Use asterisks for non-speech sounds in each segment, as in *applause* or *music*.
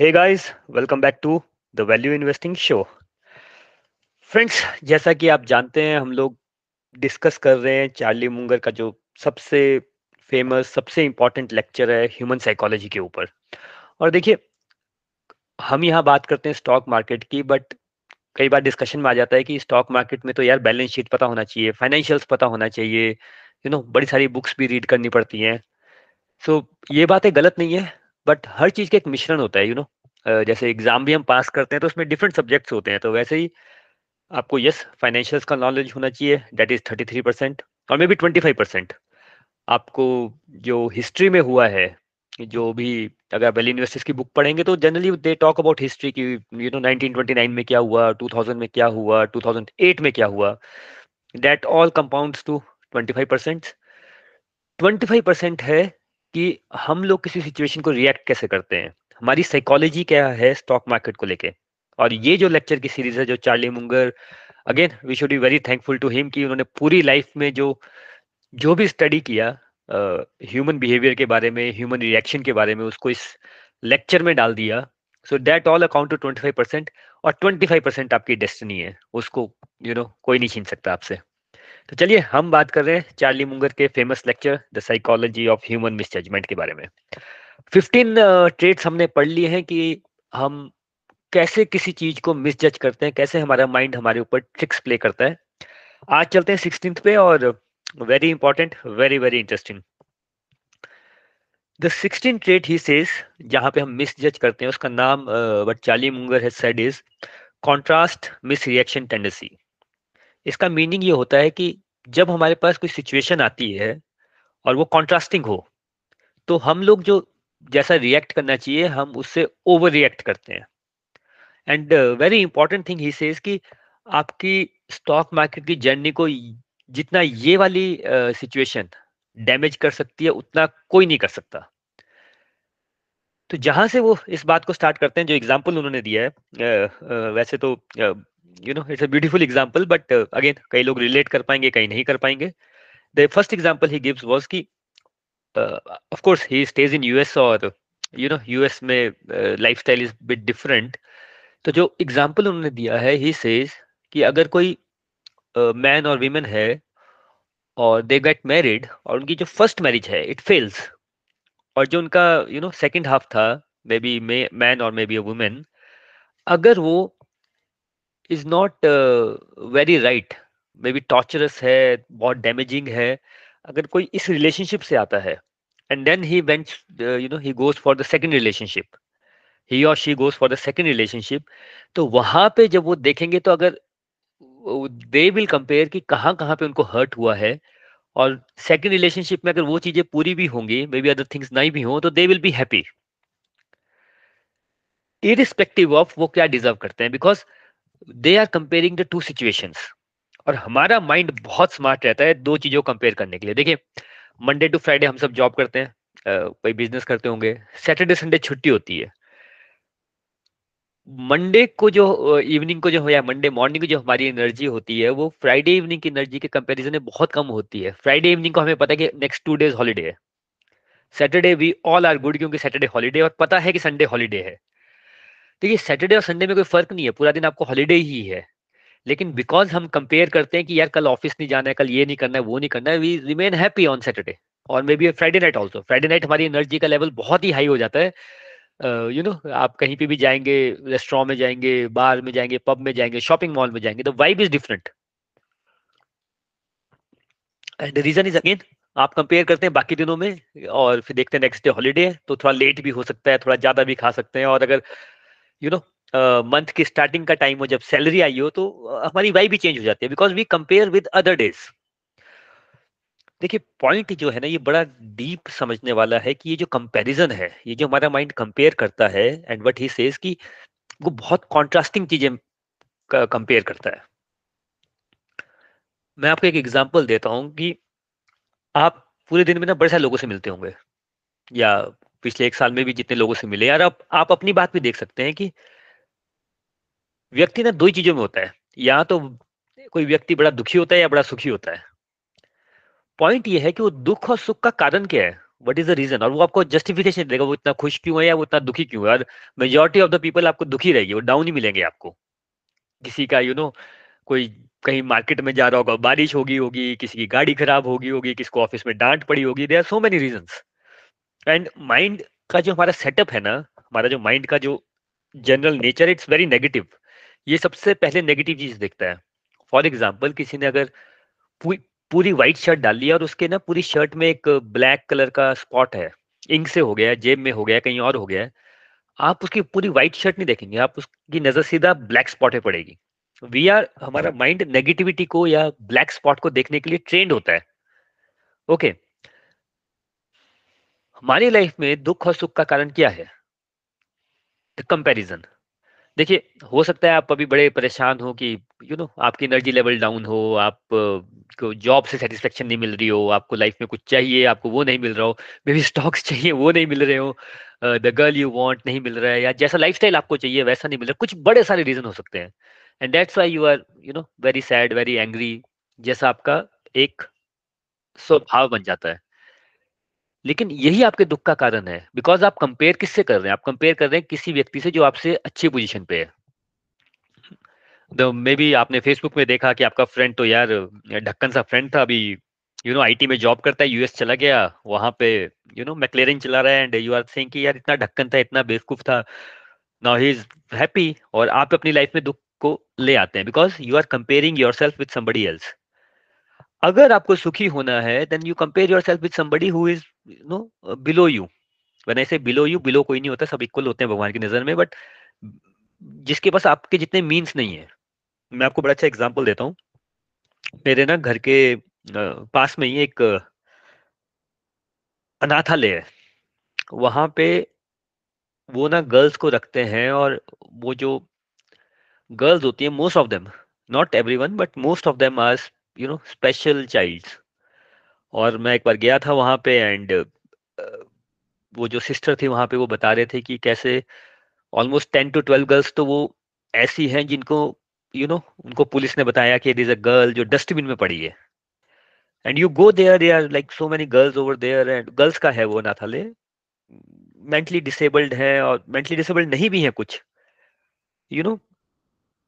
Hey guys welcome back to the value investing show friends जैसा कि आप जानते हैं हम लोग डिस्कस कर रहे हैं चार्ली मुंगर का जो सबसे फ़ेमस सबसे इम्पोर्टेंट लेक्चर है ह्यूमन साइकोलॉजी के ऊपर। और देखिए हम यहाँ बात करते हैं स्टॉक मार्केट की बट कई बार डिस्कशन में आ जाता है कि स्टॉक मार्केट में तो यार बैलेंस शीट पता होना चाहिए फाइनेंशियल्स पता होना चाहिए यू नो बड़ी सारी बुक्स भी रीड करनी पड़ती हैं। सो so, ये बातें गलत नहीं है। बट हर चीज़ का एक मिश्रण होता है यू you नो know? जैसे एग्ज़ाम भी हम पास करते हैं तो उसमें डिफरेंट सब्जेक्ट्स होते हैं तो वैसे ही आपको यस फाइनेंशियल्स का नॉलेज होना चाहिए that is thirty three percent और maybe twenty five percent आपको जो हिस्ट्री में हुआ है, जो भी अगर वेली यूनिवर्सिटीज की बुक पढ़ेंगे तो generally they talk about history की यू नो 1929 में क्या हुआ 2000 में क्या हुआ 2008 में क्या हुआ. That all compounds to 25 percent twenty है कि हम लोग किसी सिचुएशन को रिएक्ट कैसे करते हैं? हमारी साइकोलॉजी क्या है स्टॉक मार्केट को लेके? और ये जो लेक्चर की सीरीज़ है जो Charlie Munger again we should be very thankful to him कि उन्होंने पूरी लाइफ में जो जो भी स्टडी किया ह्यूमन uh, बिहेवियर के बारे में ह्यूमन रिएक्शन के बारे में उसको इस लेक्चर में डाल दिया। So that all account to twenty five percent और ट्वेंटी फाइव परसेंट आपकी डेस्टिनी है। उसको यू you नो know, कोई नहीं छीन सकता आपसे। तो चलिए, हम बात कर रहे हैं चार्ली मुंगर के famous lecture the psychology of human misjudgement के बारे में। 15 ट्रेड्स हमने पढ़ लिए हैं कि हम कैसे किसी चीज़ को मिसजज करते हैं, कैसे हमारा माइंड हमारे ऊपर ट्रिक्स प्ले करता है। आज चलते हैं सिक्सटीन पे और very important very very interesting the sixteen trait he says जहाँ पे हम मिस जज करते हैं, उसका नाम but Charlie Munger has said is contrast misreaction tendency इसका मीनिंग ये होता है कि जब हमारे पास कोई सिचुएशन आती है और वो कॉन्ट्रास्टिंग हो तो हम लोग जो जैसा रिएक्ट करना चाहिए हम उससे ओवर रिएक्ट करते हैं। And very important thing he says कि आपकी स्टॉक मार्केट की जर्नी को जितना ये वाली सिचुएशन uh, डैमेज कर सकती है उतना कोई नहीं कर सकता। तो जहाँ से वो इस बात को स्टार्ट करते हैं जो एग्ज़ाम्पल उन्होंने दिया है uh, uh, वैसे तो you know it's a beautiful example but again कई लोग रिलेट कर पाएँगे, कई नहीं कर पाएँगे। The first example he gives was कि of course he stays in US और यू नो यूएस में लाइफस्टाइल इज़ बिट डिफरेंट तो जो एग्जांपल उन्होंने दिया है ही सेज कि अगर कोई मैन और वीमेन है और दे गेट मैरिड और उनकी जो फ़र्स्ट मैरिज है इट फेल्स और जो उनका यू नो सेकंड हाफ़ था मे बी मैन और मे बी अ वुमेन अगर वो is not very right maybe B torturers है, बहुत डैमेजिंग है। अगर कोई इस रिलेशनशिप से आता है and then he went you know he goes for the second relationship he और she goes for the second relationship तो वहाँ पे जब वो देखेंगे तो अगर दे विल कंपेयर कि कहाँ कहाँ पे उनको हर्ट हुआ है, और सेकेंड रिलेशनशिप में अगर वो चीज़ें पूरी भी होंगी मे बी अदर थिंग्स नहीं भी हों तो they will be happy irrespective of वो क्या डिजर्व करते हैं because they are comparing the two situations और हमारा माइंड बहुत स्मार्ट रहता है दो चीज़ों को कंपेयर करने के लिए। देखिए मंडे टू फ्राइडे हम सब जॉब करते हैं कोई बिज़नेस करते होंगे सैटरडे संडे छुट्टी होती है। मंडे को जो इवनिंग को जो, या मंडे मॉर्निंग को जो हमारी एनर्जी होती है, वो फ्राइडे इवनिंग की एनर्जी के कंपैरिजन में बहुत कम होती है। फ्राइडे इवनिंग को हमें पता है कि नेक्स्ट टू डेज़ हॉलीडे है। Saturday we all are good क्योंकि सैटरडे हॉलीडे और पता है कि संडे हॉलीडे है। देखिए सैटरडे और संडे में कोई फ़र्क नहीं है, पूरा दिन आपको हॉलीडे ही है। लेकिन बिकॉज़ हम कंपेयर करते हैं कि यार कल ऑफ़िस नहीं जाना है, कल ये नहीं करना है, वो नहीं करना है we remain happy on Saturday और maybe Friday night also Friday night हमारी एनर्जी का लेवल बहुत ही हाई हो जाता है। यू नो आप कहीं पे भी जाएँगे रेस्टोरेंट में जाएँगे बार में जाएँगे पब में जाएँगे शॉपिंग मॉल में जाएँगे तो vibe is different and reason is again आप कंपेयर करते हैं बाकी दिनों में और फिर देखते हैं नेक्स्ट डे हॉलीडे है तो थोड़ा लेट भी हो सकता है, थोड़ा ज़्यादा भी खा सकते हैं। और अगर यू नो मंथ की स्टार्टिंग का टाइम हो, जब सैलरी आई हो तो हमारी वाई भी चेंज हो जाती है because we compare with other days देखिए पॉइंट जो है ना, ये बड़ा डीप समझने वाला है कि ये जो कंपैरिजन है, ये जो हमारा माइंड कंपेयर करता है एंड व्हाट ही सेज कि वो बहुत कॉन्ट्रास्टिंग चीज़ें कंपेयर करता है. मैं आपको एक एग्जांपल देता हूँ कि आप पूरे दिन में ना बड़े सारे लोगों से मिलते होंगे, या पिछले एक साल में भी जितने लोगों से मिले यार आप आप अपनी बात भी देख सकते हैं कि व्यक्ति ना दो ही चीज़ों में होता है। या तो कोई व्यक्ति बड़ा दुखी होता है या बड़ा सुखी होता है। पॉइंट ये है कि वो दुख और सुख का कारण क्या है? वट इज़ द रीजन और वो आपको जस्टिफिकेशन देगा वो इतना खुश क्यों है या वो इतना दुखी क्यों है? और मेजोरिटी ऑफ़ द पीपल आपको दुखी रहेगी वो डाउन ही मिलेंगे आपको। किसी का यू you नो know, कोई कहीं मार्केट में जा रहा होगा बारिश होगी होगी किसी की गाड़ी खराब होगी होगी किसको ऑफ़िस में डांट पड़ी होगी there are so many reason and mind का जो हमारा सेटअप है ना हमारा जो माइंड का जो general nature it's very negative ये सबसे पहले नेगेटिव चीज़ देखता है। फॉर एग्ज़ाम्पल किसी ने अगर पूरी पूरी व्हाइट शर्ट डाल ली और उसके ना पूरी शर्ट में एक ब्लैक कलर का स्पॉट है। इंक से हो गया जेब में हो गया कहीं और हो गया आप उसकी पूरी व्हाइट शर्ट नहीं देखेंगे आप उसकी नज़र सीधा ब्लैक स्पॉट पे पड़ेगी। वी आर हमारा माइंड नेगेटिविटी को या ब्लैक स्पॉट को देखने के लिए ट्रेंड होता है। Okay okay. हमारी लाइफ में दुख और सुख का कारण क्या है? कंपैरिजन देखिए, हो सकता है आप अभी बड़े परेशान हो कि यू नो आपकी एनर्जी लेवल डाउन हो, आप को जॉब से सेटिस्फेक्शन नहीं मिल रही हो, आपको लाइफ में कुछ चाहिए, आपको वो नहीं मिल रहा हो मे बी स्टॉक्स चाहिए, वो नहीं मिल रहे हो द गर्ल यू वांट नहीं मिल रहा है, या जैसा लाइफस्टाइल आपको चाहिए, वैसा नहीं मिल रहा कुछ बड़े सारे रीजन हो सकते हैं। And that's why you are you know very sad very angry जैसा आपका एक स्वभाव बन जाता है। लेकिन यही आपके दुख का कारण है। बिकॉज़ आप कंपेयर किससे कर रहे हैं? आप कंपेयर कर रहे हैं किसी व्यक्ति से जो आपसे अच्छी पोजीशन पे है। मे बी आपने फेसबुक में देखा कि आपका फ्रेंड तो यार, ढक्कन सा फ्रेंड था अभी। यू नो आईटी में जॉब करता है यूएस चला गया। वहाँ पे यू नो मैक्लेरिन चला रहा है एंड यू आर सेइंग कि यार इतना ढक्कन था, इतना बेवकूफ़ था। नाउ ही इज़ हैप्पी और आप अपनी लाइफ में दुख को ले आते हैं। Because you are comparing yourself with somebody else अगर आपको सुखी होना है then you compare yourself with somebody who is no below you I say below you, below कोई नहीं होता, सब इक्वल होते हैं भगवान की नज़र में बट जिसके पास आपके जितने मीन्स नहीं है। मैं आपको बड़ा अच्छा एग्ज़ाम्पल देता हूँ। मेरे ना घर के पास में ही एक, अनाथालय है। वहाँ पे वो ना गर्ल्स को रखते हैं और वो जो गर्ल्स होती है most of them not every one but most of them are you know special child और मैं एक बार गया था वहाँ पे एंड वो जो सिस्टर थी वहाँ पे वो बता रहे थे कि कैसे almost ten to twelve girls तो वो ऐसी हैं जिनको यू you नो know, उनको पुलिस ने बताया कि इट इज़ अ गर्ल जो डस्टबिन में पड़ी है। And you go there they are like so many girls over there and girls का है वो नाथाले। मेंटली डिसेबल्ड है और मेंटली डिसेबल्ड नहीं भी है कुछ। यू you नो know,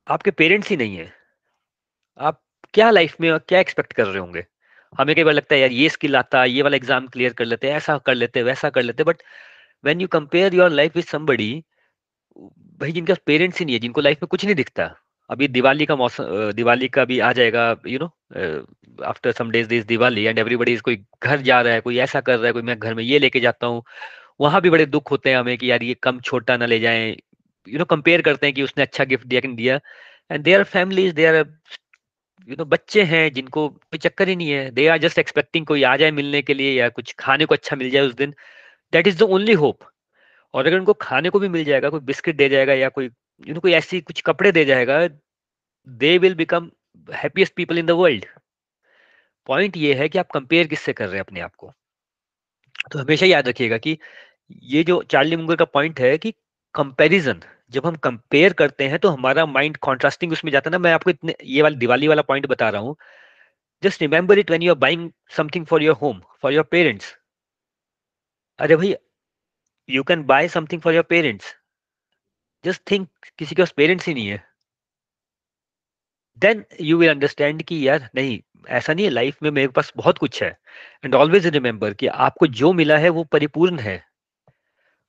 आपके पेरेंट्स ही नहीं है। आप क्या लाइफ में क्या एक्सपेक्ट कर रहे होंगे? हमें कई बार लगता है, यार, ये स्किल आता, ये वाला एग्ज़ाम क्लियर कर लेते ऐसा कर लेते, वैसा कर लेते. But when you compare your life with somebody भाई, जिनका पेरेंट्स ही नहीं है, जिनको लाइफ में कुछ नहीं दिखता, अभी दिवाली का मौसम दिवाली का भी आ जाएगा you know after some days this Diwali and everybody कोई घर जा रहा है, कोई ऐसा कर रहा है, कोई मैं घर में ये लेके जाता हूँ, वहाँ भी बड़े दुख होते हैं हमें कि, यार, ये कम छोटा ना ले जाए। यू नो कंपेयर करते हैं कि उसने अच्छा गिफ्ट दिया कि नहीं दिया। And their families they are you know बच्चे हैं जिनको कोई चक्कर ही नहीं है। दे आर जस्ट एक्सपेक्टिंग कोई आ जाए मिलने के लिए या कुछ खाने को अच्छा मिल जाए उस दिन। That is the only hope और अगर उनको खाने को भी मिल जाएगा, कोई बिस्किट दे जाएगा या कोई यू नो कोई ऐसी कुछ कपड़े दे जाएगा they will become happiest people in the world point ये है कि आप कंपेयर किससे कर रहे हैं अपने आप को? तो हमेशा याद रखिएगा कि ये जो चार्ली मुंगर का पॉइंट है कि कंपैरिजन जब हम कंपेयर करते हैं तो हमारा माइंड कॉन्ट्रास्टिंग उसमें जाता है ना। मैं आपको इतने, ये वाला, दिवाली वाला पॉइंट बता रहा हूँ। Just remember it when you are buying something for your home for your parents अरे भाई you can buy something for your parents just think किसी के पास पेरेंट्स ही नहीं है। देन यू विल अंडरस्टैंड कि यार, नहीं, ऐसा नहीं है लाइफ में मेरे पास बहुत कुछ है। एंड ऑलवेज रिमेंबर कि आपको जो मिला है, वो परिपूर्ण है।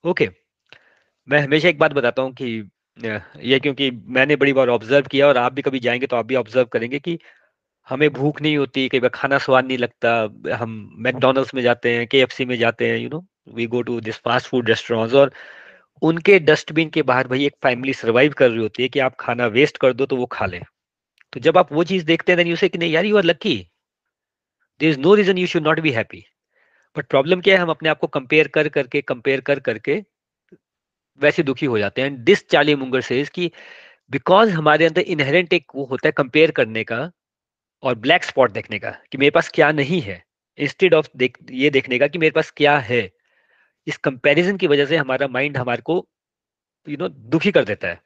Okay okay. मैं हमेशा एक बात बताता हूँ कि ये क्योंकि मैंने बड़ी बार ऑब्ज़र्व किया और आप भी कभी जाएँगे तो आप भी ऑब्ज़र्व करेंगे कि हमें भूख नहीं होती, कई बार खाना स्वाद नहीं लगता, हम मैकडोनल्ड्स में जाते हैं के में जाते हैं you know we go to this fast food restaurants और उनके डस्टबिन के बाहर भाई एक फैमिली सर्वाइव कर रही होती है कि आप खाना वेस्ट कर दो तो वो खा लें। तो जब आप वो चीज़ देखते हैं कि नहीं यार you are lucky there is no reason you should not be happy but problem क्या है, हम अपने आप को कंपेयर कर करके कंपेयर कर करके वैसे दुखी हो जाते हैं। दिस चार्ली मुंगर से कि बिकॉज़ हमारे अंदर इनहेरेंट एक वो होता है कंपेयर करने का और ब्लैक स्पॉट देखने का कि मेरे पास क्या नहीं है। इंस्टेड ऑफ़ देख, ये देखने का कि मेरे पास क्या है। इस कंपैरिजन की वजह से हमारा माइंड हमारे को यू नो दुखी कर देता है।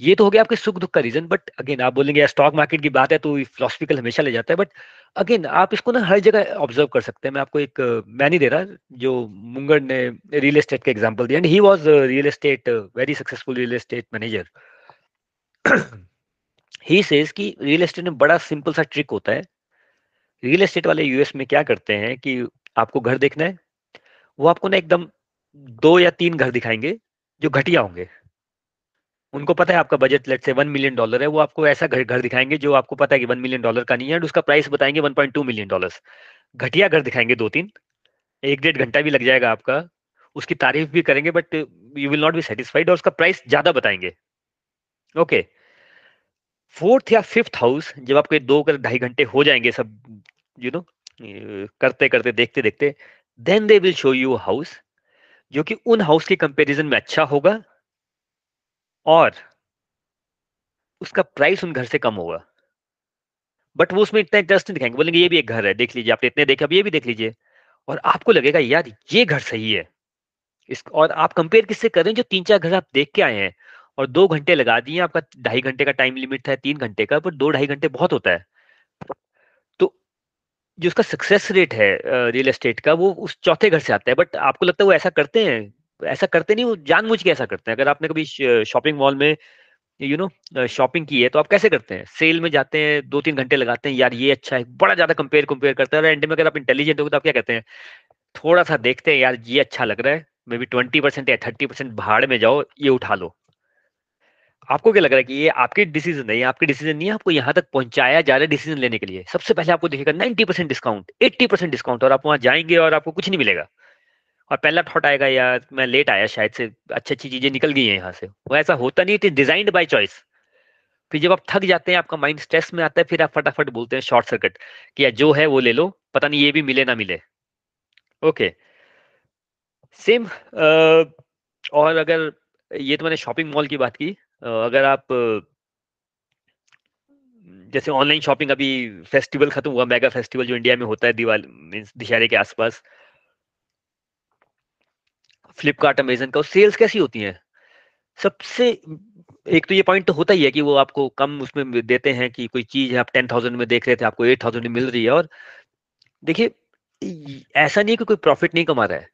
ये तो हो गया आपके सुख दुख का रीजन बट अगेन आप बोलेंगे स्टॉक मार्केट की बात है तो फिलोसफिकल हमेशा ले जाता है। बट अगेन आप इसको ना हर जगह ऑब्ज़र्व कर सकते हैं। मैं आपको एक, मैं नहीं दे रहा, जो मुंगड़ ने रियल एस्टेट का एग्जांपल दिया and he was real estate very successful real estate manager he says कि रियल एस्टेट में बड़ा सिंपल सा ट्रिक होता है। रियल एस्टेट वाले यूएस में क्या करते हैं कि आपको घर देखना है। वो आपको ना एकदम दो या तीन घर दिखाएँगे, जो घटिया होंगे। उनको पता है आपका budget let's say one million dollar है, वो आपको ऐसा घर घर दिखाएँगे जो आपको पता है कि वन मिलियन डॉलर का नहीं है उसका प्राइस बताएँगे one point two million dollar घटिया घर दिखाएँगे दो तीन एक डेढ़ घंटा भी लग जाएगा आपका, उसकी तारीफ़ भी करेंगे but you will not be satisfied और उसका प्राइस ज़्यादा बताएँगे। ओके फोर्थ या फिफ्थ हाउस जब आपके दो कर, ढाई घंटे हो जाएँगे सब यू नो करते करते देखते देखते then they will show you house जो कि उन हाउस के कंपैरिजन में अच्छा होगा और उसका प्राइस उन घर से कम होगा। बट वो उसमें इतना इंटरेस्ट नहीं दिखाएँगे। बोलेंगे, ये भी एक घर है, देख लीजिए, आपने इतने देखे, अब ये भी देख लीजिए। और आपको लगेगा, यार, ये घर सही है। इस, और आप कंपेयर किससे कर जो तीन चार घर आप देख के आए हैं, और दो घंटे लगा दिए आपका ढाई घंटे का टाइम लिमिट है, तीन घंटे का, पर दो ढाई घंटे बहुत होता है। तो जो उसका सक्सेस रेट है रियल एस्टेट का, वो उस चौथे घर से आता है। बट आपको लगता है वो ऐसा करते हैं? ऐसा करते नहीं, वो जानबूझ के ऐसा करते हैं। अगर आपने कभी शॉपिंग मॉल में, यू नो शॉपिंग की है तो आप कैसे करते हैं? सेल में जाते हैं दो तीन घंटे लगाते हैं, यार, ये अच्छा है, बड़ा ज़्यादा कंपेयर कंपेयर करते हैं। और एंड में अगर आप इंटेलिजेंट हो तो आप क्या कहते हैं? थोड़ा सा देखते हैं, यार, ये अच्छा लग रहा है, मे बी ट्वेंटी परसेंट या थर्टी परसेंट भाड़ में जाओ, ये उठा लो। आपको क्या लग रहा है कि ये आपके डिसीज़न है आपके डिसीज़न नहीं है आपको यहाँ तक पहुँचाया जा रहा है डिसीज़न लेने के लिए? सबसे पहले आपको दिखेगा ninety percent discount, eighty percent discount और आप वहाँ जाएँगे और आपको कुछ नहीं मिलेगा। और पहला थॉट आएगा, यार, मैं लेट आया, शायद से अच्छी अच्छी चीज़ें निकल गई हैं यहाँ से। वो ऐसा होता नहीं इट डिजाइंड बाय चॉइस फिर जब आप थक जाते हैं, आपका माइंड स्ट्रेस में आता है, फिर आप फटाफट बोलते हैं शॉर्ट सर्किट कि, यार, जो है वो ले लो, पता नहीं ये भी मिले, ना मिले। ओके सेम और अगर ये तो मैंने शॉपिंग मॉल की बात की अगर आप, जैसे ऑनलाइन शॉपिंग अभी फेस्टिवल खत्म हुआ मेगा फेस्टिवल जो इंडिया में होता है, दिवाली, मीन्स, दिशहरे के आसपास फ्लिपकार्ट अमेजन का सेल्स कैसी होती हैं? सबसे, एक तो ये पॉइंट तो होता ही है कि वो आपको कम उसमें देते हैं कि कोई चीज़ है, आप टेन थाउज़ेंड में देख रहे थे, आपको एट थाउज़ेंड में मिल रही है, और देखिए ऐसा नहीं है कि कोई प्रॉफिट नहीं कमा रहा है।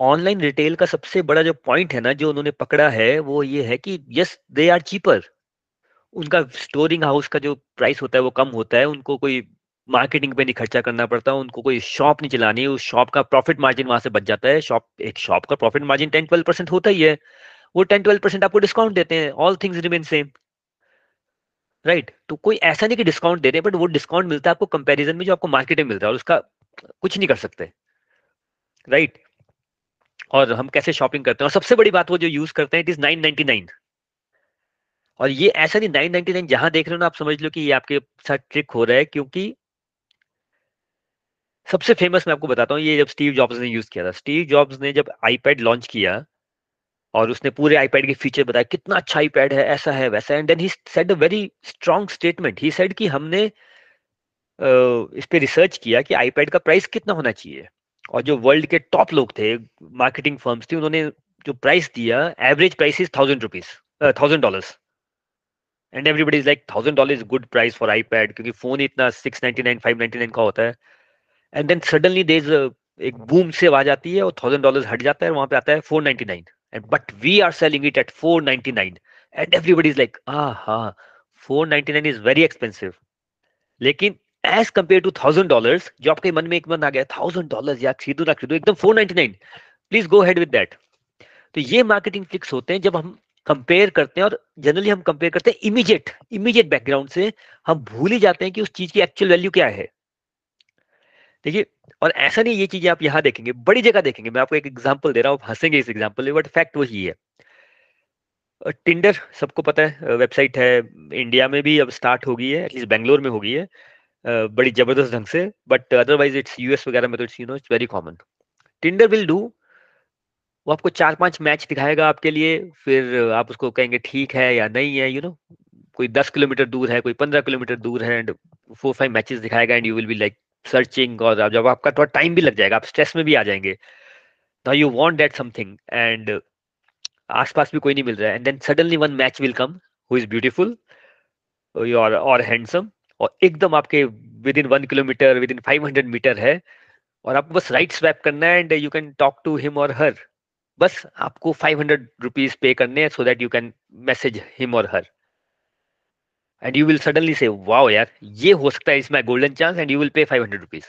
ऑनलाइन रिटेल का सबसे बड़ा जो पॉइंट है ना, जो उन्होंने पकड़ा है, वो ये है कि यस दे आर चीपर उनका स्टोरिंग हाउस का जो प्राइस होता है, वो कम होता है, उनको कोई मार्केटिंग पे नहीं खर्चा करना पड़ता, उनको कोई शॉप नहीं चलानी उस शॉप का प्रॉफिट मार्जिन वहाँ से बच जाता है, शॉप, एक शॉप का profit margin ten twelve percent होता ही है, वो टेन ट्वेल्व परसेंट आपको डिस्काउंट देते हैं all things remain same right तो कोई ऐसा नहीं कि डिस्काउंट दे रहे बट वो डिस्काउंट मिलता है आपको कंपेरिजन में जो आपको मार्केट में मिलता है और उसका कुछ नहीं कर सकते। राइट और हम कैसे शॉपिंग करते हैं? और सबसे बड़ी बात वो जो यूज़ करते हैं it is nine ninety nine और ये ऐसा नहीं नाइन नाइनटी नाइन जहाँ देख रहे हो ना, आप समझ लो कि ये आपके साथ ट्रिक हो रहा है, क्योंकि सबसे फ़ेमस मैं आपको बताता हूँ, ये जब स्टीव जॉब्स ने यूज़ किया था। स्टीव जॉब्स ने जब आईपैड लॉन्च किया और उसने पूरे आईपैड के फीचर बताया कितना अच्छा आईपैड है, ऐसा है, वैसा and then he said a very strong statement he said कि हमने इस पे रिसर्च किया कि आईपैड का प्राइस कितना होना चाहिए। और जो वर्ल्ड के टॉप लोग थे मार्केटिंग फर्म्स थी, उन्होंने जो प्राइस दिया average price is thousand rupees thousand dollars and everybody is like thousand dollar is good price for iPad क्योंकि फ़ोन इतना six ninety nine five ninety nine का होता है। एंड देन सडनली देर एक बूम से आवाज़ आती है और थाउज़ेंड डॉलर हट जाता है वहाँ पे आता है four ninety nine and but we are selling it at four ninety nine and everybody is like ah हाँ four ninety nine is very expensive लेकिन as compare to thousand dollar जो आपके मन में एक मन आ गया थाउज़ेंड डॉलर या खरीदो ना खरीदो, एकदम four ninety nine please go head with that तो ये मार्केटिंग ट्रिक्स होते हैं जब हम कंपेयर करते हैं और जनरली हम कंपेयर करते हैं इमीडिएट इमीडिएट बैकग्राउंड से हम भूल ही जाते हैं कि उस चीज़ की एक्चुअल वैल्यू क्या है। देखिए, और ऐसा नहीं ये चीज़ें आप यहाँ देखेंगे, बड़ी जगह देखेंगे मैं आपको एक एग्ज़ाम्पल दे रहा हूँ हंसेंगे इस एग्ज़ाम्पल में बट फैक्ट वही है टिंडर सबको पता है वेबसाइट है इंडिया में भी अब स्टार्ट हो गई है एटलीस्ट बैंगलोर में हो गई है बड़ी ज़बरदस्त ढंग से बट अदरवाइज़ इट्स यूएस वगैरह में तो it's you know it's very common Tinder will do वो आपको चार पाँच मैच दिखाएगा आपके लिए, फिर आप उसको कहेंगे, ठीक है या नहीं है यू you नो know? कोई दस किलोमीटर दूर है, कोई पंद्रह किलोमीटर दूर है एंड फोर फाइव मैचेस दिखाएगा and you will be like searching और जब आपका थोड़ा टाइम भी लग जाएगा, आप स्ट्रेस में भी आ जाएँगे। Now you want that something and आसपास भी कोई नहीं मिल रहा है। And then suddenly one match will come who is beautiful और और हैंडसम और एकदम आपके within one kilometre within five hundred metre है। और आपको बस राइट स्वैप करना है and you can talk to him और हर बस आपको फाइव हंड्रेड रुपीज़ पे करने हैं so that you can message him और her and you will suddenly say wow यार ये हो सकता है is my golden chance and you will pay five hundred rupees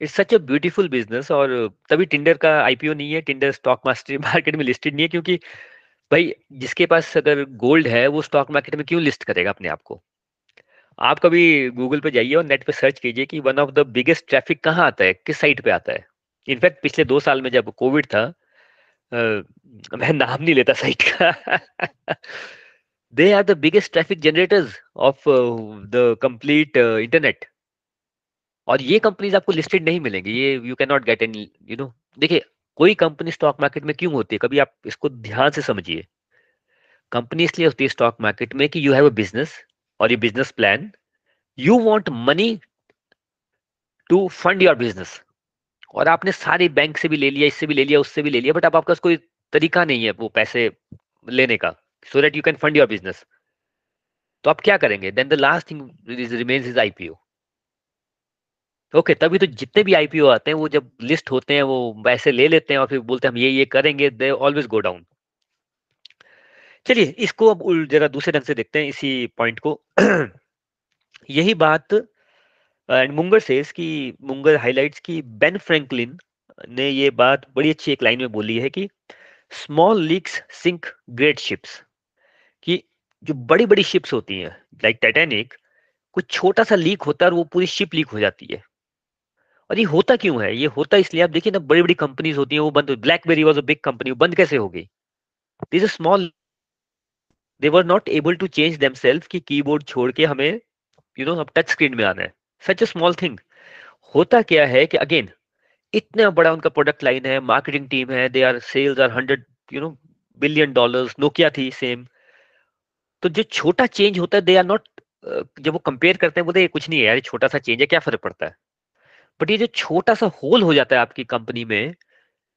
it's such a beautiful business और तभी टिंडर का आईपीओ नहीं है टिंडर स्टॉक मार्केट में लिस्टेड नहीं है क्योंकि भाई जिसके पास अगर गोल्ड है वो स्टॉक मार्केट में क्यों लिस्ट करेगा अपने आप को? आप कभी गूगल पे जाइए और नेट पे सर्च कीजिए कि one of the biggest traffic कहाँ आता है किस साइट पे आता है? इनफैक्ट पिछले दो साल में जब कोविड था आ, मैं नाम नहीं लेता साइट का। *laughs* They are the biggest traffic generators of the complete internet और ये कंपनीज़ आपको लिस्टेड नहीं मिलेंगी। ये you can not get an you know देखिए, कोई कंपनी स्टॉक मार्केट में क्यों होती है? कभी आप इसको ध्यान से समझिए। कंपनी इसलिए होती है स्टॉक मार्केट में कि यू हैव अ बिज़नेस और ये business plan you want money to fund your business और आपने सारे बैंक से भी ले लिया, इससे भी ले लिया, उससे भी ले लिया बट अब आपका कोई तरीका नहीं है वो पैसे लेने का। So that you can fund your business तो आप क्या करेंगे? Then the last thing remains is IPO okay तभी तो जितने भी आईपीओ आते हैं, वो जब लिस्ट होते हैं, वो पैसे ले लेते हैं और फिर बोलते हैं, हम ये ये करेंगे दे ऑलवेज गो डाउन चलिए, इसको अब जरा दूसरे ढंग से देखते हैं, इसी पॉइंट को। *clears throat* यही बात एंड मुंगर से इसकी मुंगर हाइलाइट्स की बेन फ्रैंकलिन ने ये बात बड़ी अच्छी एक लाइन में बोली है कि small leaks sink great ships जो बड़ी बड़ी शिप्स होती हैं लाइक टाइटैनिक कुछ छोटा सा लीक होता है और वो पूरी शिप लीक हो जाती है। और ये होता क्यों है? ये होता इसलिए, आप देखिए ना बड़ी बड़ी कंपनीज़ होती हैं, वो बंद BlackBerry was a big company बंद कैसे हो गई? This small they were not able to change them self की कीबोर्ड छोड़ के हमें यू नो अब टच स्क्रीन में आना है। सच अ स्मॉल थिंग होता क्या है कि अगेन इतना बड़ा उनका प्रोडक्ट लाइन है मार्केटिंग टीम है they are sales are hundred you know billion dollars Nokia थी सेम तो जो छोटा चेंज होता है दे आर नॉट जब वो कंपेयर करते हैं, बोलते कुछ नहीं है यार छोटा सा चेंज है, क्या फ़र्क पड़ता है? बट ये जो छोटा सा होल हो जाता है आपकी कंपनी में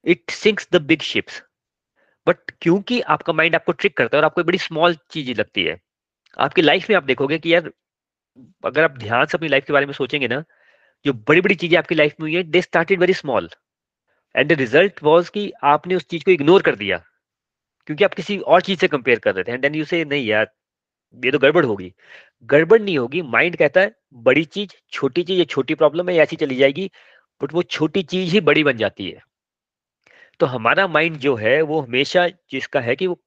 it sinks the big ships but क्योंकि आपका माइंड आपको ट्रिक करता है और आपको बड़ी स्मॉल चीज़ लगती है, आपकी लाइफ में आप देखोगे कि यार, अगर आप ध्यान से अपनी लाइफ के बारे में सोचेंगे ना, जो बड़ी बड़ी चीज़ें आपकी लाइफ में हुई है they started very small and the result was कि आपने उस चीज़ को इग्नोर कर दिया। क्योंकि आप किसी और चीज़ से कंपेयर कर रहे थे एंड देन यू से नहीं यार, ये तो गड़बड़ होगी। गड़बड़ नहीं होगी माइंड कहता है, बड़ी चीज़, छोटी चीज़, ये छोटी प्रॉब्लम है ऐसी चली जाएगी बट वो छोटी चीज़ ही बड़ी बन जाती है। तो हमारा माइंड जो है, वो हमेशा जिसका है कि वो,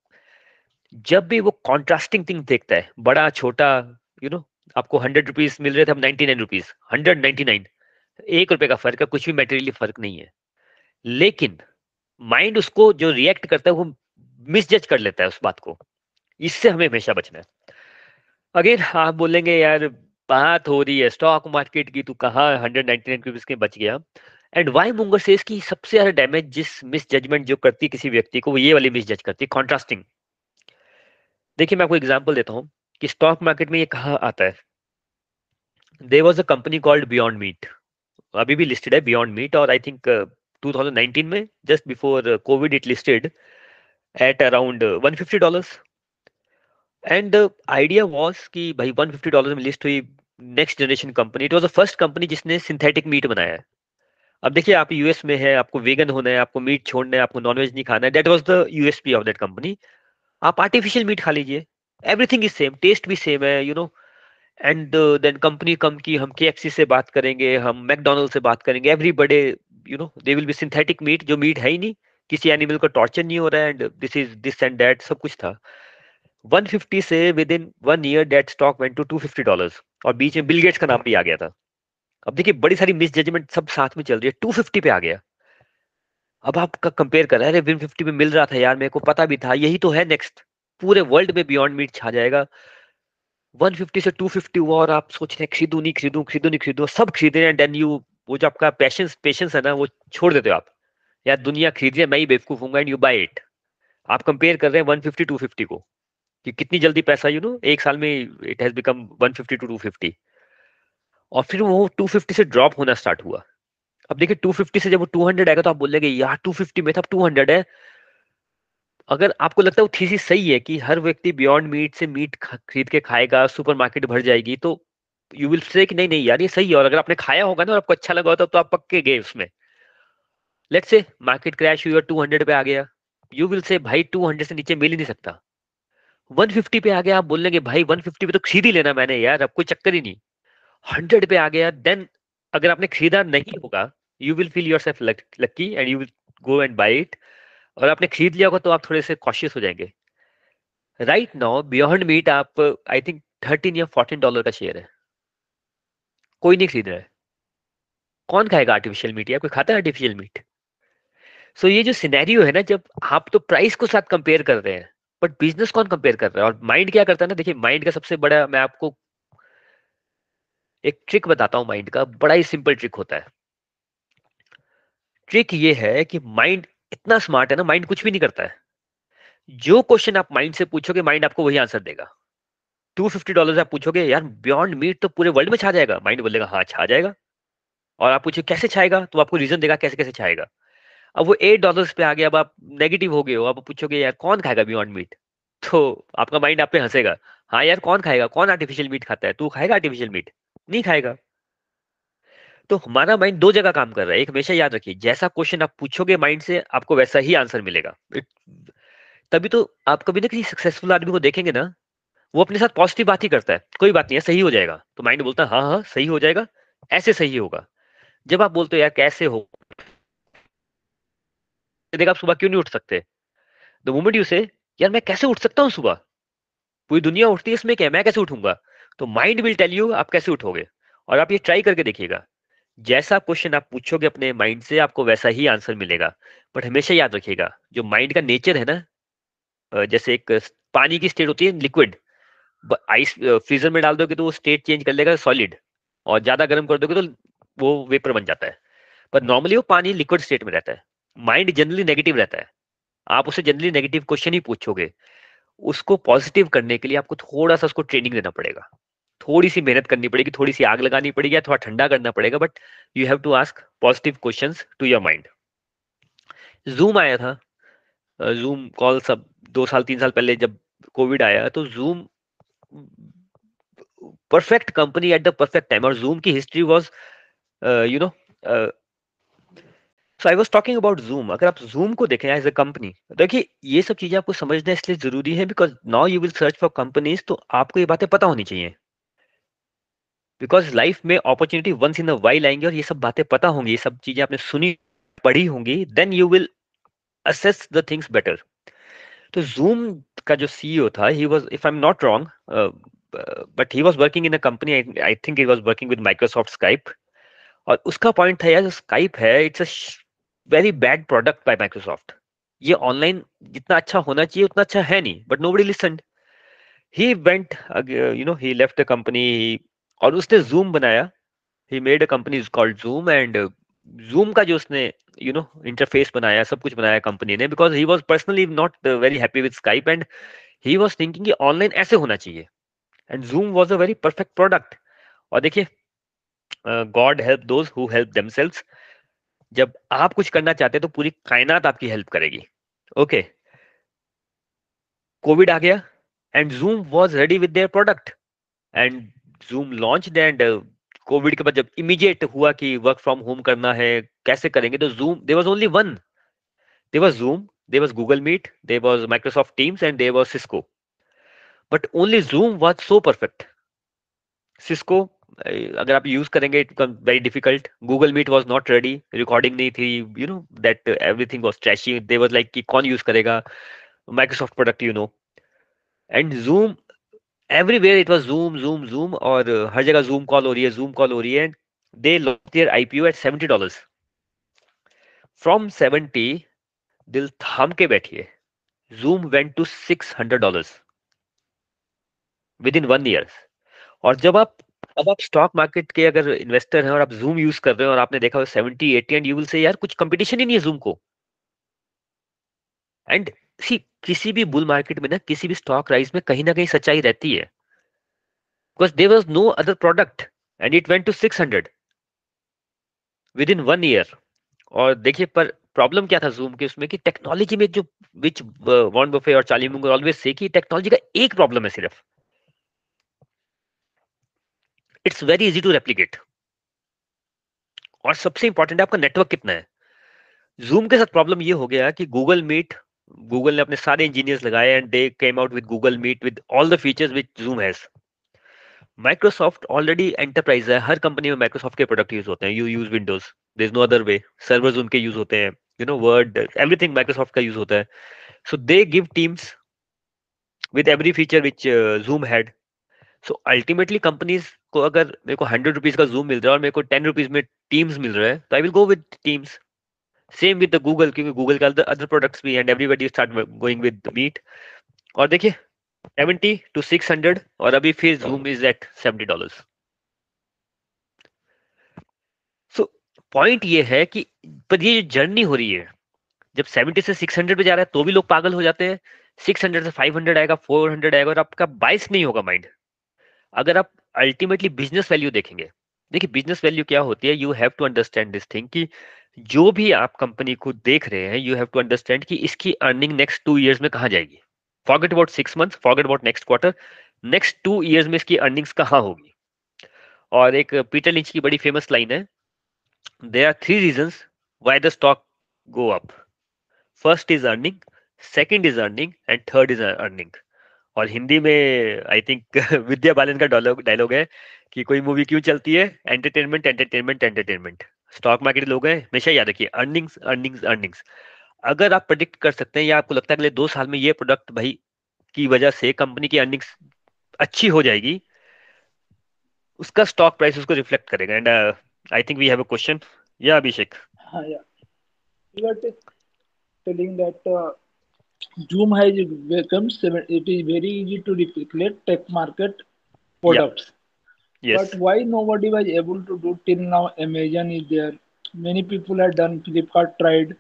जब भी वो कॉन्ट्रास्टिंग थिंग देखता है, बड़ा, छोटा यू नो आपको हंड्रेड रुपीज़ मिल रहे थे ninety nine rupees hundred ninety nine एक रुपए का फ़र्क है, कुछ भी मेटेरियली फ़र्क नहीं है। लेकिन माइंड उसको जो रिएक्ट करता है, वो मिसजज कर लेता है उस बात को। इससे हमें हमेशा बचना है। अगेन आप बोलेंगे यार बात हो रही है स्टॉक मार्केट की तू कहा हंड्रेड नाइन के बच गया। एंड वाई मुंगर से इसकी सबसे ज़्यादा डैमेज जिस मिस जजमेंट जो करती है किसी व्यक्ति को वो ये वाली मिस जज करती है कॉन्ट्रास्टिंग देखिए मैं आपको एग्ज़ाम्पल देता हूँ कि स्टॉक मार्केट में ये कहा आता है। There was a company called Beyond Meat अभी भी लिस्टेड है बियॉन्ड मीट और आई थिंक uh, 2019 में just before Covid it listed at around 150 dollars and idea was कि भाई 150 डॉलर में लिस्ट हुई next generation company it was the first company जिसने सिंथेटिक मीट बनाया है। अब देखिए आप यूएस में है, आपको वेगन होना है, आपको मीट छोड़ना है, आपको नॉनवेज नहीं खाना है that was the USP of that company आप आर्टिफिशियल मीट खा लीजिए। एवरीथिंग इज़ सेम टेस्ट भी सेम है you know and then company कम की हम के से बात करेंगे, हम मैकडोनल्ड से बात करेंगे। Everybody you know they will be synthetic meat जो मीट है ही नहीं। किसी एनिमल को टॉर्चर नहीं हो रहा है, and this is this and that सब कुछ था। 150 से within one year that stock went to 250 dollars और बीच में बिल गेट्स का नाम भी आ गया था। अब देखिए, बड़ी सारी मिस जजमेंट सब साथ में चल रही है 250 पे आ गया। अब आपका कंपेयर कर रहा है वन फिफ्टी में मिल रहा था यार, मेरे को पता भी था, यही तो है नेक्स्ट पूरे वर्ल्ड में बियॉन्ड मीट छा जाएगा। 150 से 250 हुआ, और आप सोच रहे हैं, खरीदू नहीं, खरीदू खरीदू, नहीं खरीदू, सब खरीद रहे हैं देन यू वो जो आपका पैशंस पेशेंस है ना, वो छोड़ देते हो आप। यार दुनिया खरीद रही है मैं ही बेवकूफ़ हूँ एंड यू बाई इट आप कंपेयर कर रहे हैं 150 250 को कि कितनी जल्दी पैसा यू नो एक साल में इट हैज़ बिकम 150 टू 250 और फिर वो 250 से ड्रॉप होना स्टार्ट हुआ। अब देखिए 250 से जब वो 200 आएगा तो आप बोलेंगे, यार 250 में था 200 है। अगर आपको लगता है वो थीसिस सही है कि हर व्यक्ति बियॉन्ड मीट से मीट खरीद के खाएगा सुपरमार्केट भर जाएगी तो यू विल से कि नहीं नहीं, यार, ये सही है और अगर आपने खाया होगा ना और आपको अच्छा लगा होता तो आप पक्के गए उसमें। लेट्स से मार्केट क्रैश हुई और 200 पे आ गया। यू विल से भाई 200 से नीचे मिल ही नहीं सकता। 150 पे आ गया, आप बोल लेंगे भाई 150 पे तो खरीद ही लेना मैंने यार, अब कोई चक्कर ही नहीं। 100 पे आ गया देन अगर आपने खरीदा नहीं होगा you will feel yourself lucky and you will go and buy it और आपने खरीद लिया होगा तो आप थोड़े से कॉशियस हो जाएँगे। राइट नाउ बियॉन्ड मीट आप आई थिंक थर्टीन या फोर्टीन डॉलर का शेयर है। कोई नहीं खरीद रहा है। कौन खाएगा आर्टिफिशियल मीट या कोई खाता है आर्टिफिशियल मीट सो so, ये जो सिनेरियो है ना जब आप तो प्राइस को साथ कंपेयर कर रहे हैं बट बिज़नेस कौन कंपेयर कर रहा है? और माइंड क्या करता है ना देखिए माइंड का सबसे बड़ा मैं आपको एक ट्रिक बताता हूँ माइंड का बड़ा ही सिंपल ट्रिक होता है। ट्रिक ये है कि माइंड इतना स्मार्ट है ना माइंड कुछ भी नहीं करता है। जो क्वेश्चन आप माइंड से पूछोगे माइंड आपको वही आंसर देगा। टू फिफ्टी डॉलर आप पूछोगे यार बियॉन्ड मीट तो पूरे वर्ल्ड में छा जाएगा? माइंड बोलेगा हाँ छा जाएगा। और आप पूछे कैसे छाएगा? तो आपको रीजन देगा कैसे कैसे छाएगा? अब वो एट डॉलर पे आ गया, अब आप नेगेटिव हो गए हो आप पूछोगे, यार, कौन खाएगा बियॉन्ड मीट तो आपका माइंड आप पे हंसेगा। हाँ यार, कौन खाएगा? कौन आर्टिफिशियल मीट खाता है? तू खाएगा आर्टिफिशियल मीट नहीं खाएगा? तो हमारा माइंड दो जगह काम कर रहा है, एक हमेशा याद रखिए, जैसा क्वेश्चन आप पूछोगे माइंड से, आपको वैसा ही आंसर मिलेगा। तभी तो आप कभी ना किसी सक्सेसफुल आदमी को देखेंगे ना, वो अपने साथ पॉजिटिव बात ही करता है। कोई बात नहीं है, सही हो जाएगा। तो माइंड बोलता है हाँ हाँ सही हो जाएगा, ऐसे सही होगा। जब आप बोलते हो, यार, कैसे हो? देखा आप सुबह क्यों नहीं उठ सकते? द मोमेंट यू से यार, मैं कैसे उठ सकता हूँ सुबह? पूरी दुनिया उठती है, इसमें क्या मैं कैसे उठूँगा? तो माइंड विल टेल यू आप कैसे उठोगे। और आप ये ट्राई करके देखिएगा। जैसा क्वेश्चन आप पूछोगे अपने माइंड से, आपको वैसा ही आंसर मिलेगा। बट हमेशा याद रखिएगा, जो माइंड का नेचर है ना जैसे एक पानी की स्टेट होती है लिक्विड आइस फ्रीजर में डाल दोगे तो वो स्टेट चेंज कर लेगा सॉलिड और ज़्यादा गर्म कर दोगे तो वो वेपर बन जाता है। पर नॉर्मली वो पानी लिक्विड स्टेट में रहता है। माइंड जनरली नेगेटिव रहता है। आप उसे जनरली नेगेटिव क्वेश्चन ही पूछोगे, उसको पॉजिटिव करने के लिए आपको थोड़ा सा उसको ट्रेनिंग देना पड़ेगा। थोड़ी सी मेहनत करनी पड़ेगी थोड़ी सी आग लगानी पड़ेगी या थोड़ा ठंडा करना पड़ेगा but you have to ask positive question to your mind Zoom आया था। जूम कॉल सब दो साल, तीन साल पहले जब कोविड आया तो Zoom perfect company at the perfect time और जूम की history was you know so I was talking about Zoom अगर आप जूम को देखें एज अ कंपनी देखिए, ये सब चीज़ें आपको समझना इसलिए ज़रूरी है because now you will search for companies तो आपको ये बातें पता होनी चाहिए। बिकॉज़ लाइफ में opportunity once in a while आएँगे और ये सब बातें पता होंगी, ये सब चीज़ें आपने सुनी, पढ़ी होंगी then you will assess the things better तो जूम का जो सीईओ था he was if I am not wrong but he was working in a company I think he was working with Microsoft Skype और उसका point था यार, जो Skype है it's a very bad product by Microsoft ये online जितना अच्छा होना चाहिए, उतना अच्छा है नहीं but nobody listen he went you know he left the company और उसने जूम बनाया। He made a company is called Zoom and Zoom का जो उसने यू नो इंटरफेस बनाया, सब कुछ बनाया कंपनी ने because he was personally not very happy with Skype and he was thinking online ऐसे होना चाहिए। And Zoom was a very perfect product और देखिए God help those who help themselves जब आप कुछ करना चाहते हैं तो पूरी कायनात आपकी हेल्प करेगी। ओके कोविड आ गया and Zoom was ready with their product and Zoom launch and Covid के बाद जब इमीडिएट हुआ कि वर्क फ्रॉम होम करना है, कैसे करेंगे तो Zoom they was only one they was Zoom they was Google Meet they was Microsoft Teams and they was Cisco but only Zoom was so perfect Cisco अगर आप use करेंगे it become very difficult Google Meet was not ready recording नहीं थी. You know that everything was trashy they was like कि कौन use करेगा? Microsoft product you know and Zoom everywhere it was Zoom Zoom Zoom और हर जगह zoom call हो रही है जूम कॉल हो रही है. They launch their IPO at 70 dollars from 70 दिल थाम के बैठिए. Zoom went to six hundred dollar within one year और जब आप अब आप स्टॉक मार्केट के अगर इन्वेस्टर हैं और आप जूम यूज़ कर रहे हैं और आपने देखा seventy eighty and you will say यार, कुछ कंपटीशन ही नहीं है जूम को. एंड सी किसी भी बुल मार्केट में ना, किसी भी स्टॉक राइज में कहीं ना कहीं सच्चाई रहती है। Because there was no other product and it went to six hundred within one year और देखिए, पर प्रॉब्लम क्या था जूम के उसमें कि टेक्नोलॉजी में जो विच वॉन बफे और चार्ली मुंगर ऑलवेज से कि टेक्नोलॉजी का एक प्रॉब्लम है सिर्फ़। It's very easy to replicate. और सबसे इंपॉर्टेंट है, आपका नेटवर्क कितना है? जूम के साथ प्रॉब्लम ये हो गया कि गूगल मीट गूगल ने अपने सारे इंजीनियर्स लगाए and they came out with Google Meet with all the features which Zoom has Microsoft already enterprise है, हर कंपनी में माइक्रोसॉफ्ट के प्रोडक्ट यूज़ होते हैं you use Windows there is no other way servers उनके use होते हैं you know Word everything Microsoft का यूज़ होता है। So they give Teams with every feature which Zoom had so ultimately companies को अगर मेरे को हंड्रेड रुपीज़ का जूम मिल रहा है और मेरे को टेन रुपीज़ में टीम्स मिल रहा है तो I will go with Teams same with Google क्योंकि गूगल का अदर प्रोडक्ट्स भी and everybody start going with Meet और देखिए 70 टू 600 और अभी फिर Zoom is at 70 dollars so point ये है कि, पर ये जर्नी हो रही है. जब 70 से 600 पे जा रहा है तो भी लोग पागल हो जाते हैं. 600 से 500 आएगा 400 आएगा, और आपका बाइस नहीं होगा माइंड अगर आप अल्टीमेटली बिज़नेस वैल्यू देखेंगे। देखिए बिज़नेस वैल्यू क्या होती है? You have to understand this thing कि जो भी आप कंपनी को देख रहे हैं यू हैव टू अंडरस्टैंड कि इसकी अर्निंग नेक्स्ट टू इयर्स में कहा जाएगी। Forget about six month forget about next quarter next two years में इसकी अर्निंग्स कहाँ होगी? और एक पीटर लिंच की बड़ी फ़ेमस लाइन है there are three reason why the stock go up first is earning second is earning and third is earning और हिंदी में आई थिंक *laughs* विद्या बालन का डायलॉग है कि कोई मूवी क्यों चलती है? Entertainment entertainment entertainment stock market लोग हैं हमेशा याद रखिए अर्निंग्स अर्निंग्स अर्निंग्स अगर आप प्रोडिक्ट कर सकते हैं या आपको लगता है अगले दो साल में ये प्रोडक्ट भाई की वजह से कंपनी की अर्निंग्स अच्छी हो जाएगी उसका स्टॉक प्राइस उसको रिफ्लेक्ट करेगा. And I think we have a question या अभिषेक हाँ या are telling that uh, Zoom has become seven, it is very easy to replicate tech market products. Yeah. Yes. But why nobody was able to do till now? Amazon is there. Many people have done. Flipkart tried.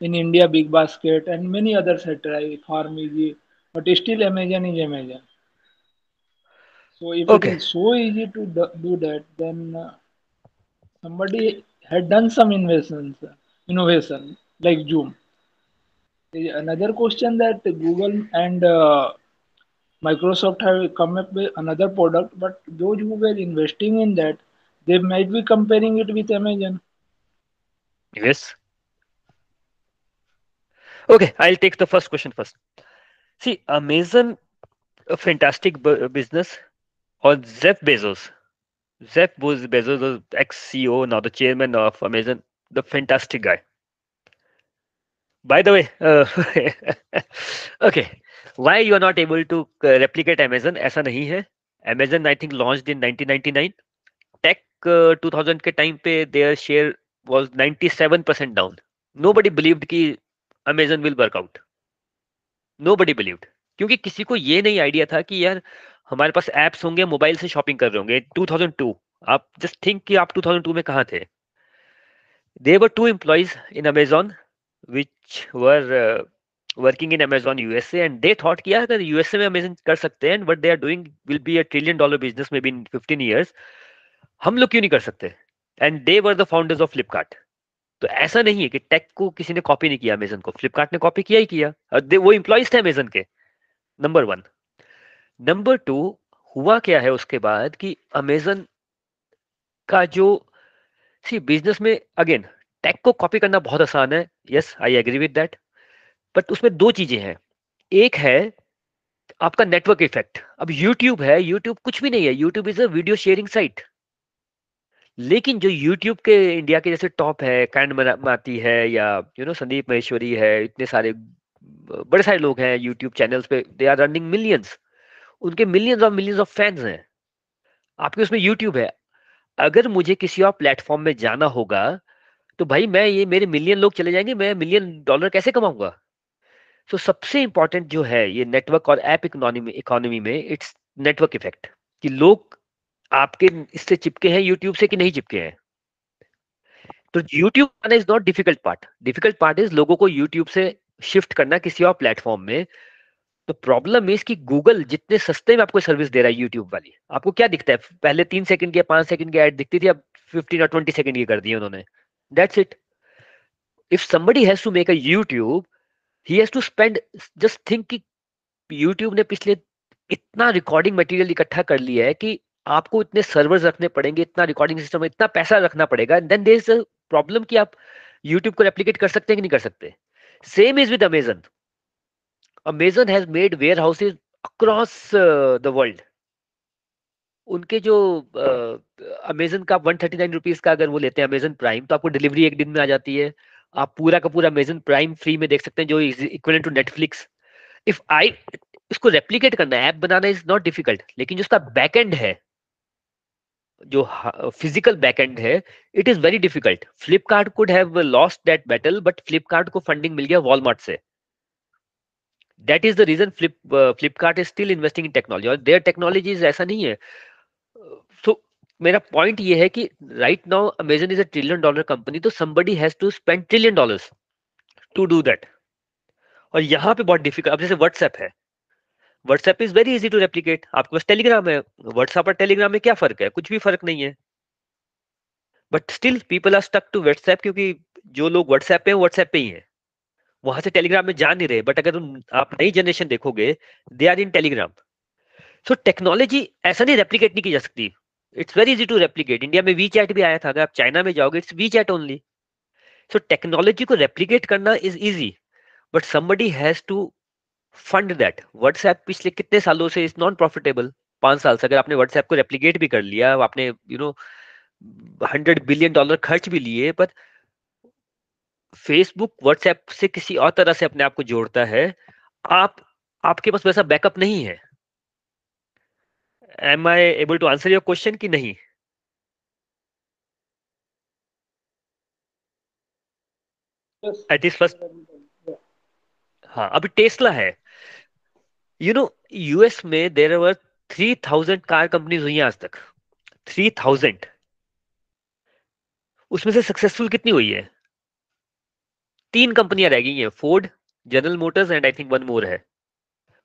in India, Big Basket, and many others had tried Farm Easy, but still Amazon is Amazon. So if okay. it is so easy to do that, then uh, somebody had done some investments, innovation like Zoom. Another question that Google and uh, Microsoft have come up with another product, but those who were investing in that, they might be comparing it with Amazon. Yes, Okay, I'll take the first question first. See, Amazon, a fantastic business, or Jeff Bezos. Jeff Bezos, the ex-CEO, now the chairman of Amazon, the fantastic guy. By the way, uh, okay, why you are not able to uh, replicate Amazon? ऐसा नहीं है. Amazon, I think, launched in 1999. Tech uh, 2000 के time पे their share was 97% down. Nobody believed कि Amazon will work out nobody believed क्योंकि किसी को ये नहीं आइडिया था कि यार हमारे पास एप्स होंगे मोबाइल से शॉपिंग कर रहे होंगे 2002 आप जस्ट थिंक कि आप 2002 में कहा थे they were two employees in Amazon which were working in Amazon USA and they thought किया अगर यूएसए में अमेजन कर सकते हैं they are doing will be a trillion dollar business में बी इन 15 इयर्स हम लोग क्यों नहीं कर सकते? And they were the founders of Flipkart तो ऐसा नहीं है कि टेक को किसी ने कॉपी नहीं किया अमेजन को। फ्लिपकार्ट ने कॉपी किया ही किया। वो इंप्लॉइज थे अमेजन के। नंबर वन नंबर टू हुआ क्या है उसके बाद कि अमेजन का जो सी बिज़नेस में अगेन टेक को कॉपी करना बहुत आसान है। Yes I agree with that but उसमें दो चीज़ें हैं। एक है आपका नेटवर्क इफ़ेक्ट अब यूट्यूब है यूट्यूब कुछ भी नहीं है। YouTube is a video sharing site लेकिन जो यूट्यूब के इंडिया के जैसे टॉप है कैंड माती है या यू नो संदीप महेश्वरी है, इतने सारे, बड़े सारे लोग हैं यूट्यूब चैनल्स पे दे आर रनिंग मिलियंस उनके millions of millions of fans हैं। आपके उसमें यूट्यूब है। अगर मुझे किसी और प्लेटफॉर्म में जाना होगा तो भाई मैं ये मेरे मिलियन लोग चले जाएँगे मैं मिलियन डॉलर कैसे कमाऊँगा? तो so, सबसे इंपॉर्टेंट जो है ये नेटवर्क और ऐप इकोनॉमी इकोनॉमी में इट्स नेटवर्क इफ़ेक्ट कि लोग आपके इससे चिपके हैं यूट्यूब से कि नहीं चिपके हैं? तो यूट्यूब आना is not difficult part difficult part is लोगों को यूट्यूब से शिफ्ट करना किसी और प्लेटफॉर्म में। तो प्रॉब्लम इज़ कि गूगल जितने सस्ते में आपको सर्विस दे रहा है यूट्यूब वाली आपको क्या दिखता है? पहले तीन सेकंड की पाँच सेकंड की एड दिखती थी अब फिफ्टीन और ट्वेंटी सेकंड की कर दी उन्होंने। That's it if somebody has to make a YouTube, he has to spend just think YouTube ने पिछले इतना रिकॉर्डिंग मटेरियल इकट्ठा कर लिया है कि आपको इतने सर्वर्स रखने पड़ेंगे इतना रिकॉर्डिंग सिस्टम इतना पैसा रखना पड़ेगा देन देर इज़ प्रॉब्लम कि आप यूट्यूब को रेप्लीकेट कर सकते हैं कि नहीं कर सकते। Same is with Amazon Amazon has made warehouses across the world उनके जो अमेजन का वन थर्टी नाइन रुपीज़ का अगर वो लेते हैं अमेजन प्राइम तो आपको डिलीवरी एक दिन में आ जाती है। आप पूरा का पूरा अमेजन प्राइम फ्री में देख सकते हैं, जो equal to Netflix if I इसको रेप्लीकेट करना है ऐप बनाना इज़ नॉट डिफ़िकल्ट लेकिन जो उसका बैकएंड है, जो फ़िज़िकल बैकएंड है it is very difficult Flipkart could have lost that battle but Flipkart को फंडिंग मिल गया वॉलमार्ट से। That is the reason flip Flipkart is still investing in technology और देयर टेक्नोलॉजी ऐसा नहीं है। So, मेरा पॉइंट ये है कि right now Amazon is a trillion dollar company तो somebody has to spend trillion dollars to do that और यहाँ पे बहुत डिफ़िकल्ट अब जैसे व्हाट्सएप है। WhatsApp is very easy to replicate आपके पास टेलीग्राम है। व्हाट्सएप और टेलीग्राम में क्या फ़र्क है? कुछ भी फ़र्क नहीं है। But still people are stuck to WhatsApp क्योंकि जो लोग व्हाट्सएप पे व्हाट्सएप पे ही है। वहाँ से टेलीग्राम में जा नहीं रहे। बट अगर तुम आप नई जनरेशन देखोगे they are in Telegram so technology ऐसा नहीं रेप्लीकेट नहीं की जा सकती। It's very easy to replicate India में वी चैट भी आया था। अगर आप चाइना में जाओगे it's WeChat only so technology को रेप्लीकेट करना is easy but somebody has to fund that WhatsApp पिछले कितने सालों से इज़ नॉन प्रॉफिटेबल पाँच साल से अगर आपने व्हाट्सएप को रेप्लीकेट भी कर लिया, आपने you know hundred billion dollar खर्च भी लिए पर फेसबुक व्हाट्सएप से किसी और तरह से अपने आप को जोड़ता है, आप, आपके पास वैसा बैकअप नहीं है। Am I able to answer your question कि नहीं? एट इज़ फ़र्स्ट हाँ अभी टेस्ला है। यू नो यूएस में there were three thousand car companies हुई हैं आज तक। थ्री थाउज़ेंड उसमें से सक्सेसफुल कितनी हुई है? तीन कंपनियाँ रह गई हैं Ford General Motors and I think one more है।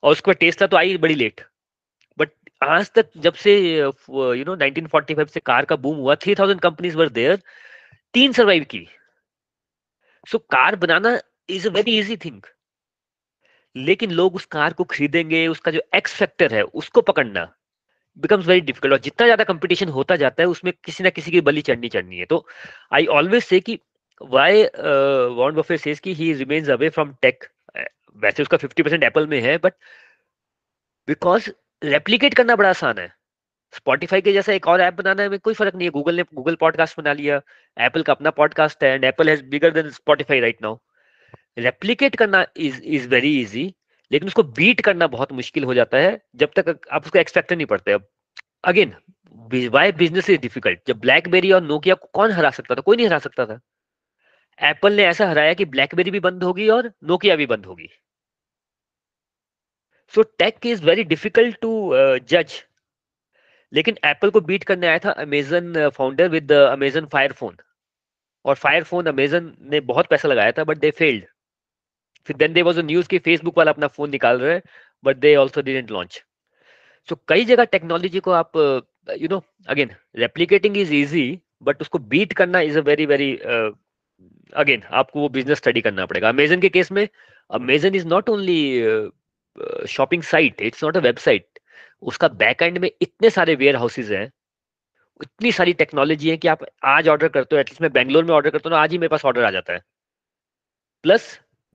और उसके बाद टेस्ला तो आई बड़ी लेट आज तक जब से यू नो 1945 से कार का बूम हुआ 3000 कंपनीज़ वर देयर तीन सरवाइव की so so, car banana is a very easy thing लेकिन लोग उस कार को खरीदेंगे उसका जो एक्स फैक्टर है उसको पकड़ना बिकम्स वेरी डिफ़िकल्ट और जितना ज़्यादा कंपटीशन होता जाता है उसमें किसी ना किसी की बली चढ़नी चढ़नी है। तो आई ऑलवेज से कि वाई वॉर्न बफे सेज कि he remains away from tech वैसे उसका 50 परसेंट एप्पल में है बट बिकॉज़ रेप्लीकेट करना बड़ा आसान है। स्पॉटिफाई के जैसा एक और ऐप बनाना में कोई फ़र्क नहीं है। गूगल ने गूगल पॉडकास्ट बना लिया। एप्पल का अपना पॉडकास्ट है and Apple has bigger than Spotify right now replicate करना इज़ इज़ वेरी इजी लेकिन उसको बीट करना बहुत मुश्किल हो जाता है, जब तक आप उसको एक्सपेक्ट नहीं पड़ते अब। Again why business is difficult जब ब्लैकबेरी और नोकिया को कौन हरा सकता था? कोई नहीं हरा सकता था। एप्पल ने ऐसा हराया कि ब्लैकबेरी भी बंद होगी और नोकिया भी बंद होगी। So tech is very difficult to जज लेकिन एप्पल को बीट करने आया था Amazon founder with Amazon Fire phone और फायर फ़ोन अमेजन ने बहुत पैसा लगाया था बट दे फेल्ड फिर देन दे वाज न्यूज़ कि फेसबुक वाला अपना फ़ोन निकाल रहे but they also didn't launch so कई जगह टेक्नोलॉजी को आप you know again replicating is easy but उसको बीट करना is a very very again आपको वो बिज़नेस स्टडी करना पड़ेगा. अमेजन के केस में Amazon is not only shopping site it's not a website उसका बैक एंड में इतने सारे वेयर हाउसेज हैं, इतनी सारी टेक्नोलॉजी है कि आप आज ऑर्डर करते हो एटलीस्ट मैं बैंगलोर में ऑर्डर करता हूँ आज ही मेरे पास ऑर्डर आ जाता है। Plus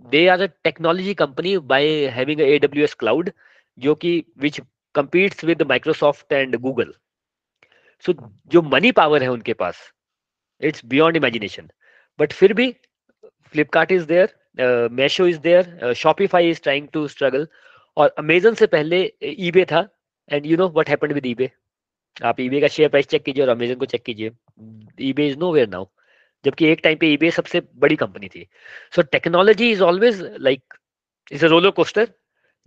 they are a technology company by having AWS cloud जो कि which competes with Microsoft and Google so जो मनी पावर है उनके पास इट्स बियॉन्ड इमेजिनेशन बट फिर भी Flipkart is there Meesho is there Shopify is trying to struggle और Amazon से पहले ईबे था and you know what happened with eBay आप ईबे का शेयर प्राइस चेक कीजिए और अमेजन को चेक कीजिए। EBay is nowhere now जबकि एक टाइम पे ईबे सबसे बड़ी कंपनी थी। So technology is always like is a roller coaster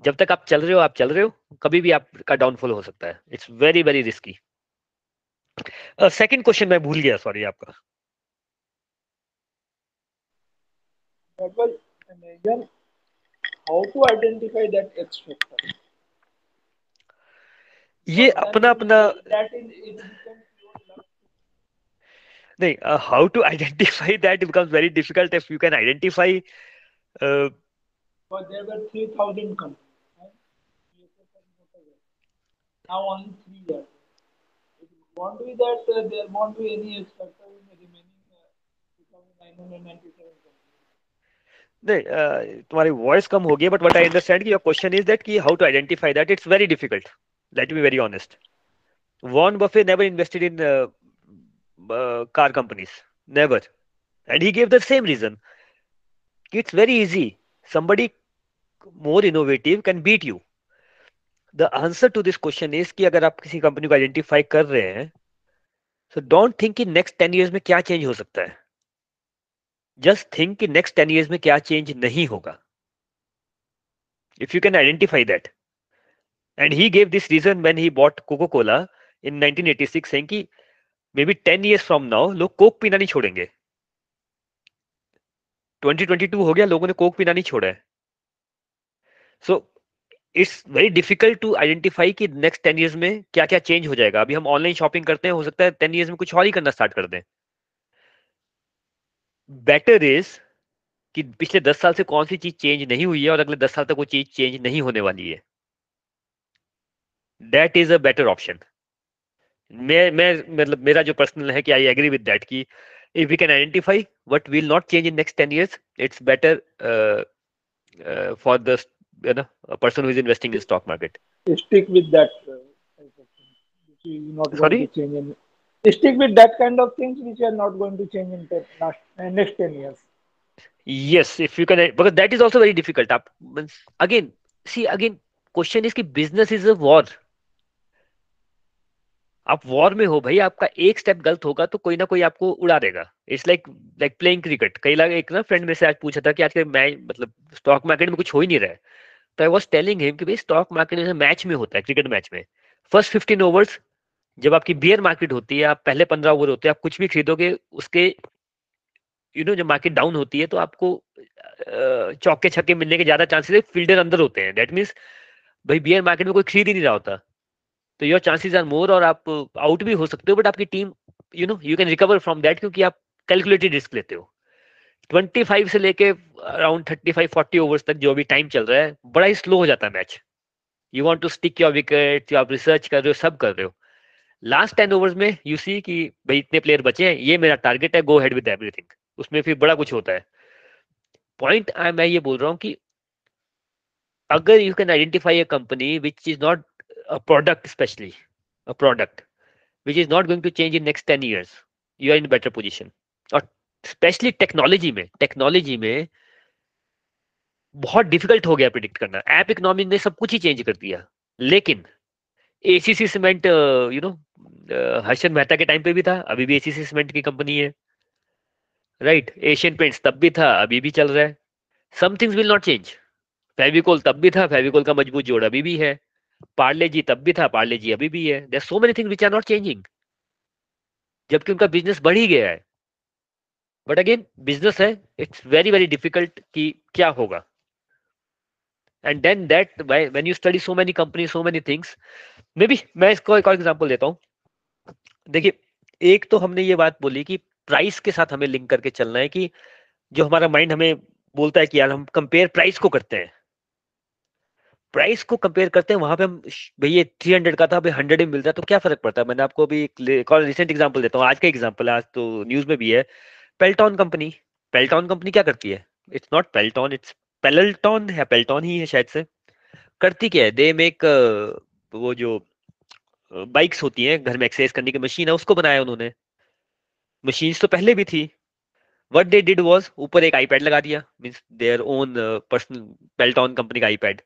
जब तक आप चल रहे हो, आप चल रहे हो, कभी भी आपका डाउनफॉल हो सकता है। It's very very risky second question मैं भूल गया सॉरी आपका। how to identify that X factor? ये अपना अपना नहीं how to identify that becomes very difficult if you can identify But there were 3,000 companies. Now only three years. It won't be that uh, there won't be any expected in the remaining uh, 2,997 नहीं तुम्हारी voice कम होगी but what I understand की your question is that की how to identify that it's very difficult let be very honest Warren Buffett never invested in car companies never and he gave the same reason it's very easy somebody more innovative can beat you the answer to this question is कि अगर आप किसी company को identify कर रहे हैं so don't think कि next ten years में क्या चेंज हो सकता है. Just थिंक कि नेक्स्ट टेन ईयर्स में क्या चेंज नहीं होगा। If you can identify that. And he gave this reason when he bought coca cola in 1986 saying कि maybe ten years from now लोग कोक पीना नहीं छोड़ेंगे। 2022 हो गया, लोगों ने कोक पीना नहीं छोड़ा है। So it's very difficult to identify कि नेक्स्ट टेन ईयर्स में क्या क्या चेंज हो जाएगा। अभी हम ऑनलाइन शॉपिंग करते हैं, हो सकता है टेन ईयर्स में कुछ और ही करना स्टार्ट कर दें। बेटर इज़ कि पिछले दस साल से कौन सी चीज़ चेंज नहीं हुई है और अगले दस साल तक वो चीज़ चेंज नहीं होने वाली है। That is a better option मैं मैं मतलब मेरा जो पर्सनल है कि आई एग्री विद दैट कि if we can identify what will not change in next ten years it's better for the no person investing in stock market stick with that sorry stick with that kind of things which are not going to change in the next, next 10 years yes if you can because that is also very difficult again see again question is कि business is a war आप war में हो भाई आपका एक step गलत होगा तो कोई ना कोई आपको उड़ा देगा it's like like playing cricket कई लाख एक ना फ्रेंड में से आज पूछा था कि आज के मैच मतलब स्टॉक मार्केट में कुछ हो ही नहीं रहा है तो आई वॉज़ टेलिंग हिम कि भाई स्टॉक मार्केट में मैच में होता है क्रिकेट मैच में फ़र्स्ट फिफ्टीन ओवर्स जब आपकी बियर मार्केट होती है, आप पहले पंद्रह ओवर होते हैं, आप कुछ भी खरीदोगे, उसके यू नो जब मार्केट डाउन होती है तो आपको चौके छक्के मिलने के ज़्यादा चांसेस है फील्डर अंदर होते हैं। दैट मीन्स भाई बियर मार्केट में कोई खरीद ही नहीं रहा होता। तो योर चांसेस आर मोर और आप आउट भी हो सकते हो बट आपकी team you know you can recover from that क्योंकि आप कैलकुलेटेड रिस्क लेते हो। 25 से लेके अराउंड 35 40 ओवर्स तक जो भी टाइम चल रहा है, बड़ा ही स्लो हो जाता है match you want to stick your wicket आप रिसर्च कर रहे हो, सब कर रहे हो। लास्ट टेन ओवर्स में यू सी कि भाई इतने प्लेयर बचे हैं, ये मेरा टारगेट है गो हेड विद एवरीथिंग उसमें फिर बड़ा कुछ होता है। पॉइंट मैं ये बोल रहा हूँ कि अगर you can identify a company which is not product especially a product, which is not going to change in next 10 years, you are in a better position. और स्पेशली टेक्नोलॉजी में टेक्नोलॉजी में बहुत डिफ़िकल्ट हो गया predict करना। App economy ने सब कुछ ही चेंज कर दिया। लेकिन ACC cement you know Harshad Mehta के टाइम पे भी था, अभी भी एसीसी सीमेंट की कंपनी है। राइट एशियन पेंट्स तब भी था, अभी भी चल रहा है। Some things will not change Fevicol तब भी था फेविकोल का मज़बूत जोड़ अभी भी है। पार्ले जी तब भी था पार्ले जी अभी भी है। There so many things which are not changing जबकि उनका बिज़नेस बढ़ ही गया है। बट अगेन बिज़नेस है इट्स वेरी वेरी डिफ़िकल्ट कि क्या होगा। And then that when you study so many company so many things maybe मैं इसको एक और एग्जांपल देता हूँ। देखिए, एक तो हमने ये बात बोली कि प्राइस के साथ हमें लिंक करके चलना है कि जो हमारा माइंड हमें बोलता है कि यार हम कंपेयर प्राइस को करते हैं। प्राइस को कंपेयर करते हैं, वहाँ पे हम भैया थ्री हंड्रेड का था हंड्रेड में मिल रहा है तो क्या फ़र्क पड़ता है? मैंने आपको अभी एक रिसेंट एग्ज़ाम्पल देता हूँ, आज का एग्ज़ाम्पल आज तो न्यूज़ में भी है। पेल्टॉन कंपनी पेल्टॉन कंपनी क्या करती है? It's not Peloton it's Peloton है, पेल्टॉन ही है शायद से। करती क्या है, दे मेक वो जो बाइक्स होती हैं घर में एक्सरसाइज करने की मशीन है, उसको बनाया उन्होंने। मशीन तो पहले भी थी। वट दे डिड वॉज़ ऊपर एक आईपैड लगा दिया means their own personal Peloton company का आईपैड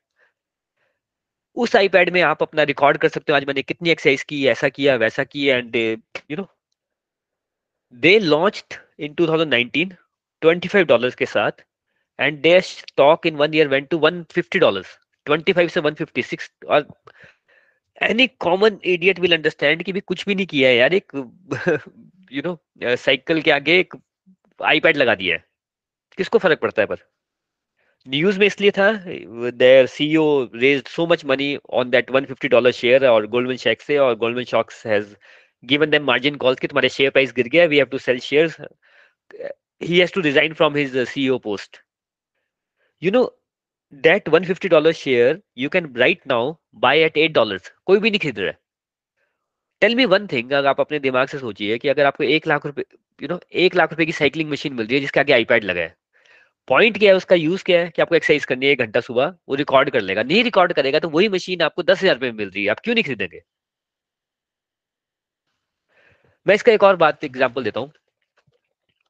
उस आईपैड में आप अपना रिकॉर्ड कर सकते हो, आज मैंने कितनी एक्सरसाइज की, ऐसा किया, वैसा किया and they you know they launched in 2019 25 dollars के साथ। And they stock in one year went to 150 dollars 25 से 156 और any common idiot will understand कि भी कुछ भी नहीं किया है यार एक यू नो साइकिल के आगे एक आईपैड लगा दिया है। किसको फ़र्क पड़ता है पर? न्यूज़ में इसलिए था their CEO raised so much money on that 150 dollar share और गोल्डमैन शैक से और Goldman shocks has given them margin calls कि तुम्हारे share price गिर गया have to sell shares he has to resign from his uh, CEO post you know, that 150 dollar share you can right now buy at 8 dollars. कोई भी नहीं खरीद रहा है। टेल मी वन थिंग अगर आप अपने दिमाग से सोचिए कि अगर आपको एक लाख रुपए यू नो एक लाख रुपए की साइकिलिंग मशीन मिल रही है जिसके आगे आईपैड लगा है। पॉइंट क्या है उसका? यूज़ क्या है कि आपको एक्सरसाइज करनी है एक घंटा सुबह, वो रिकॉर्ड कर लेगा। नहीं रिकॉर्ड करेगा तो वही मशीन आपको दस हज़ार रुपए में मिल रही है। आप क्यों नहीं खरीदेंगे? मैं इसका एक और बात एग्ज़ाम्पल देता हूँ।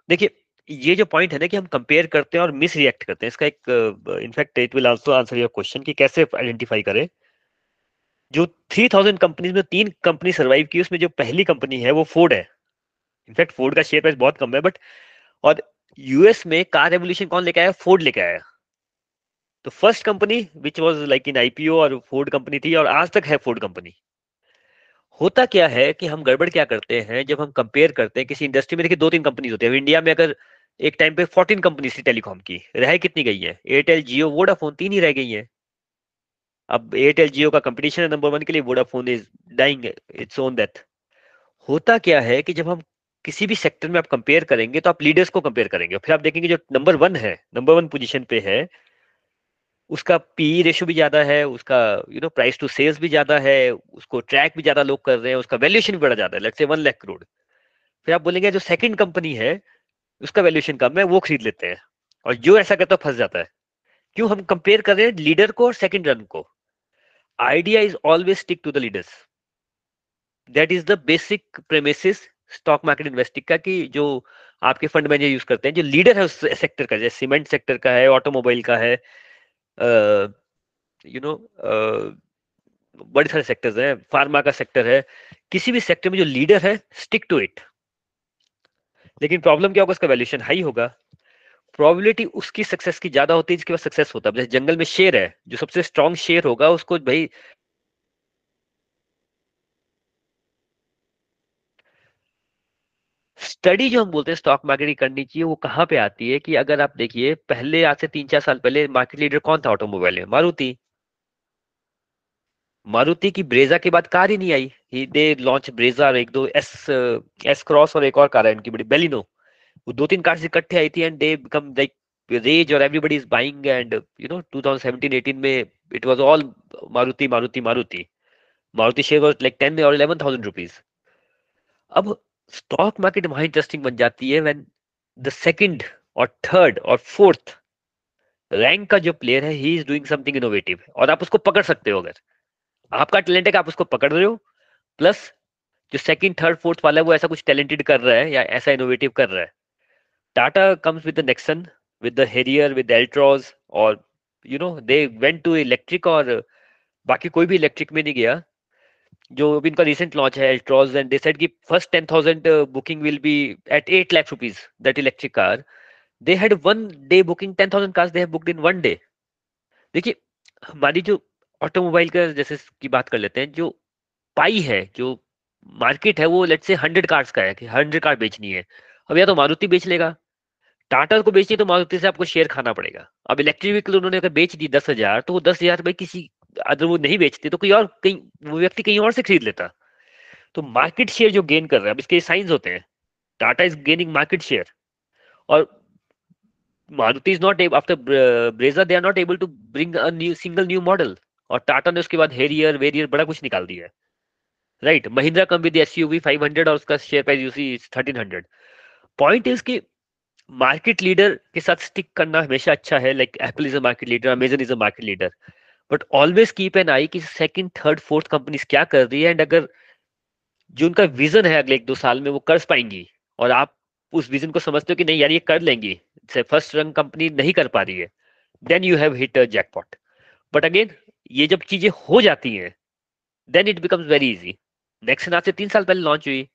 देखिए ये जो पॉइंट है ना कि हम कंपेयर करते हैं और मिस रिएक्ट करते हैं, इसका एक in fact it will also answer your question कि कैसे आइडेंटिफाई करें। जो 3000 कंपनीज़ में तीन कंपनी सरवाइव की, उसमें जो पहली कंपनी है वो फोर्ड है। इनफैक्ट फोर्ड का शेयर प्राइस बहुत कम है बट और यूएस में कार रेवोल्यूशन कौन लेके आया? फोर्ड लेके आया। तो first company which was like in IPO और फोर्ड कंपनी थी, और आज तक है फोर्ड कंपनी होता क्या है कि हम गड़बड़ क्या करते हैं जब हम कंपेयर करते हैं? किसी इंडस्ट्री में देखिए दो तीन कंपनीज़ होती है। इंडिया में अगर एक टाइम पे फोर्टीन कंपनी थी टेलीकॉम की। रह कितनी गई है? एयरटेल जियो वोडाफोन तीन ही रह गई है। अब एयरटेल जियो का कंपटीशन है नंबर वन के लिए Vodafone is dying its own death होता क्या है कि जब हम किसी भी सेक्टर में आप कंपेयर करेंगे तो आप लीडर्स को कंपेयर करेंगे। फिर आप देखेंगे जो नंबर वन है नंबर वन पोजीशन पे है, उसका पी रेशो भी ज़्यादा है, उसका you know price to sales भी ज़्यादा है, उसको ट्रैक भी ज़्यादा लोग कर रहे हैं, उसका वैल्यूएशन भी बड़ा ज़्यादा है let's say one lakh crore फिर आप बोलेंगे जो सेकंड कंपनी है उसका वैल्यूएशन कम है, वो खरीद लेते हैं। और जो ऐसा करता है फंस जाता है। क्यों? हम कंपेयर कर रहे हैं लीडर को और सेकंड रन को। Idea is always stick to the leaders that is the basic premises stock market investing का कि जो आपके फंड मैनेजर यूज़ करते हैं, जो लीडर है उस सेक्टर का, जैसे सीमेंट सेक्टर का है ऑटोमोबाइल का है यू नो बड़े सारे सेक्टर्स हैं फार्मा का सेक्टर है। किसी भी सेक्टर में जो लीडर है स्टिक टू इट लेकिन प्रॉब्लम क्या होगा, उसका वैल्यूएशन हाई होगा। प्रोबेबिलिटी उसकी सक्सेस की ज़्यादा होती है, जिसके पास सक्सेस होता है। जैसे जंगल में शेर है, जो सबसे स्ट्रॉन्ग शेर होगा, उसको भाई स्टडी जो हम बोलते हैं स्टॉक मार्केट की करनी चाहिए, वो कहाँ पे आती है कि अगर आप देखिए, पहले आज से तीन चार साल पहले मार्केट लीडर कौन था ऑटोमोबाइल में? मारुति। मारुति की ब्रेजा के बाद कार ही नहीं आई। ही दे लॉन्च ब्रेजा और एक दो एस एस क्रॉस और एक और कार है इनकी बड़ी बेलिनो वो दो तीन कार्स इकट्ठे आई थी and they become like rage और everybody is buying and you know 2017 18 में it was all Maruti Maruti Maruti. Maruti share was like 10 और 11000 रुपीस अब स्टॉक मार्केट वहाँ इंटरेस्टिंग बन जाती है व्हेन द सेकंड और थर्ड और फोर्थ रैंक का जो प्लेयर है he is doing something innovative और आप उसको पकड़ सकते हो अगर। आपका टैलेंट है कि आप उसको पकड़ रहे हो, प्लस जो सेकंड थर्ड फोर्थ वाला है, वो ऐसा कुछ टैलेंटेड कर रहा है या ऐसा इनोवेटिव कर रहा है। Tata comes with the Nexon with the Harrier with Altroz और you know they went to electric और बाकी कोई भी इलेक्ट्रिक में नहीं गया। जो अभी इनका रिसेंट लॉन्च है एल्ट्रॉज एंड दे सेड कि first ten thousand booking will be at eight lakh rupees that electric car they had one day booking ten thousand cars they have booked in one day देखिए, हमारी जो automobile का जैसे की बात कर लेते हैं, जो पाई है, जो मार्केट है, वो लेट से हंड्रेड कार्स का है कि हंड्रेड कार बेचनी है। अब या तो मारुति बेच लेगा। टाटा को बेचनी तो मारुति से आपको शेयर खाना पड़ेगा। अब इलेक्ट्रिक व्हीकल उन्होंने अगर बेच दी दस हज़ार तो वो दस हज़ार भाई किसी अगर वो नहीं बेचते तो कोई और कहीं, वो व्यक्ति कहीं और से खरीद लेता। तो मार्केट शेयर जो गेन कर रहा है, अब इसके साइंस होते हैं। Tata is gaining market share और Maruti is not after Brezza they are not able to bring a new single new model और टाटा ने उसके बाद हेरियर वेरियर बड़ा कुछ निकाल दिया है। Right Mahindra come with S U five hundred और उसका share price you see thirteen hundred point is key market leader के साथ स्टिक करना हमेशा अच्छा है like Apple is a market leader Amazon is a market leader but always keep an eye कि second third fourth company क्या कर रही है एंड अगर जो उनका विजन है अगले एक दो साल में वो कर पाएँगी, और आप उस विजन को समझते हो कि नहीं यार, ये कर लेंगी फ़र्स्ट रंग कंपनी नहीं कर पा रही है then you have hit a jackpot but again ये जब चीज़ें हो जाती हैं then it becomes very easy Nexon आज से तीन साल पहले लॉन्च हुई।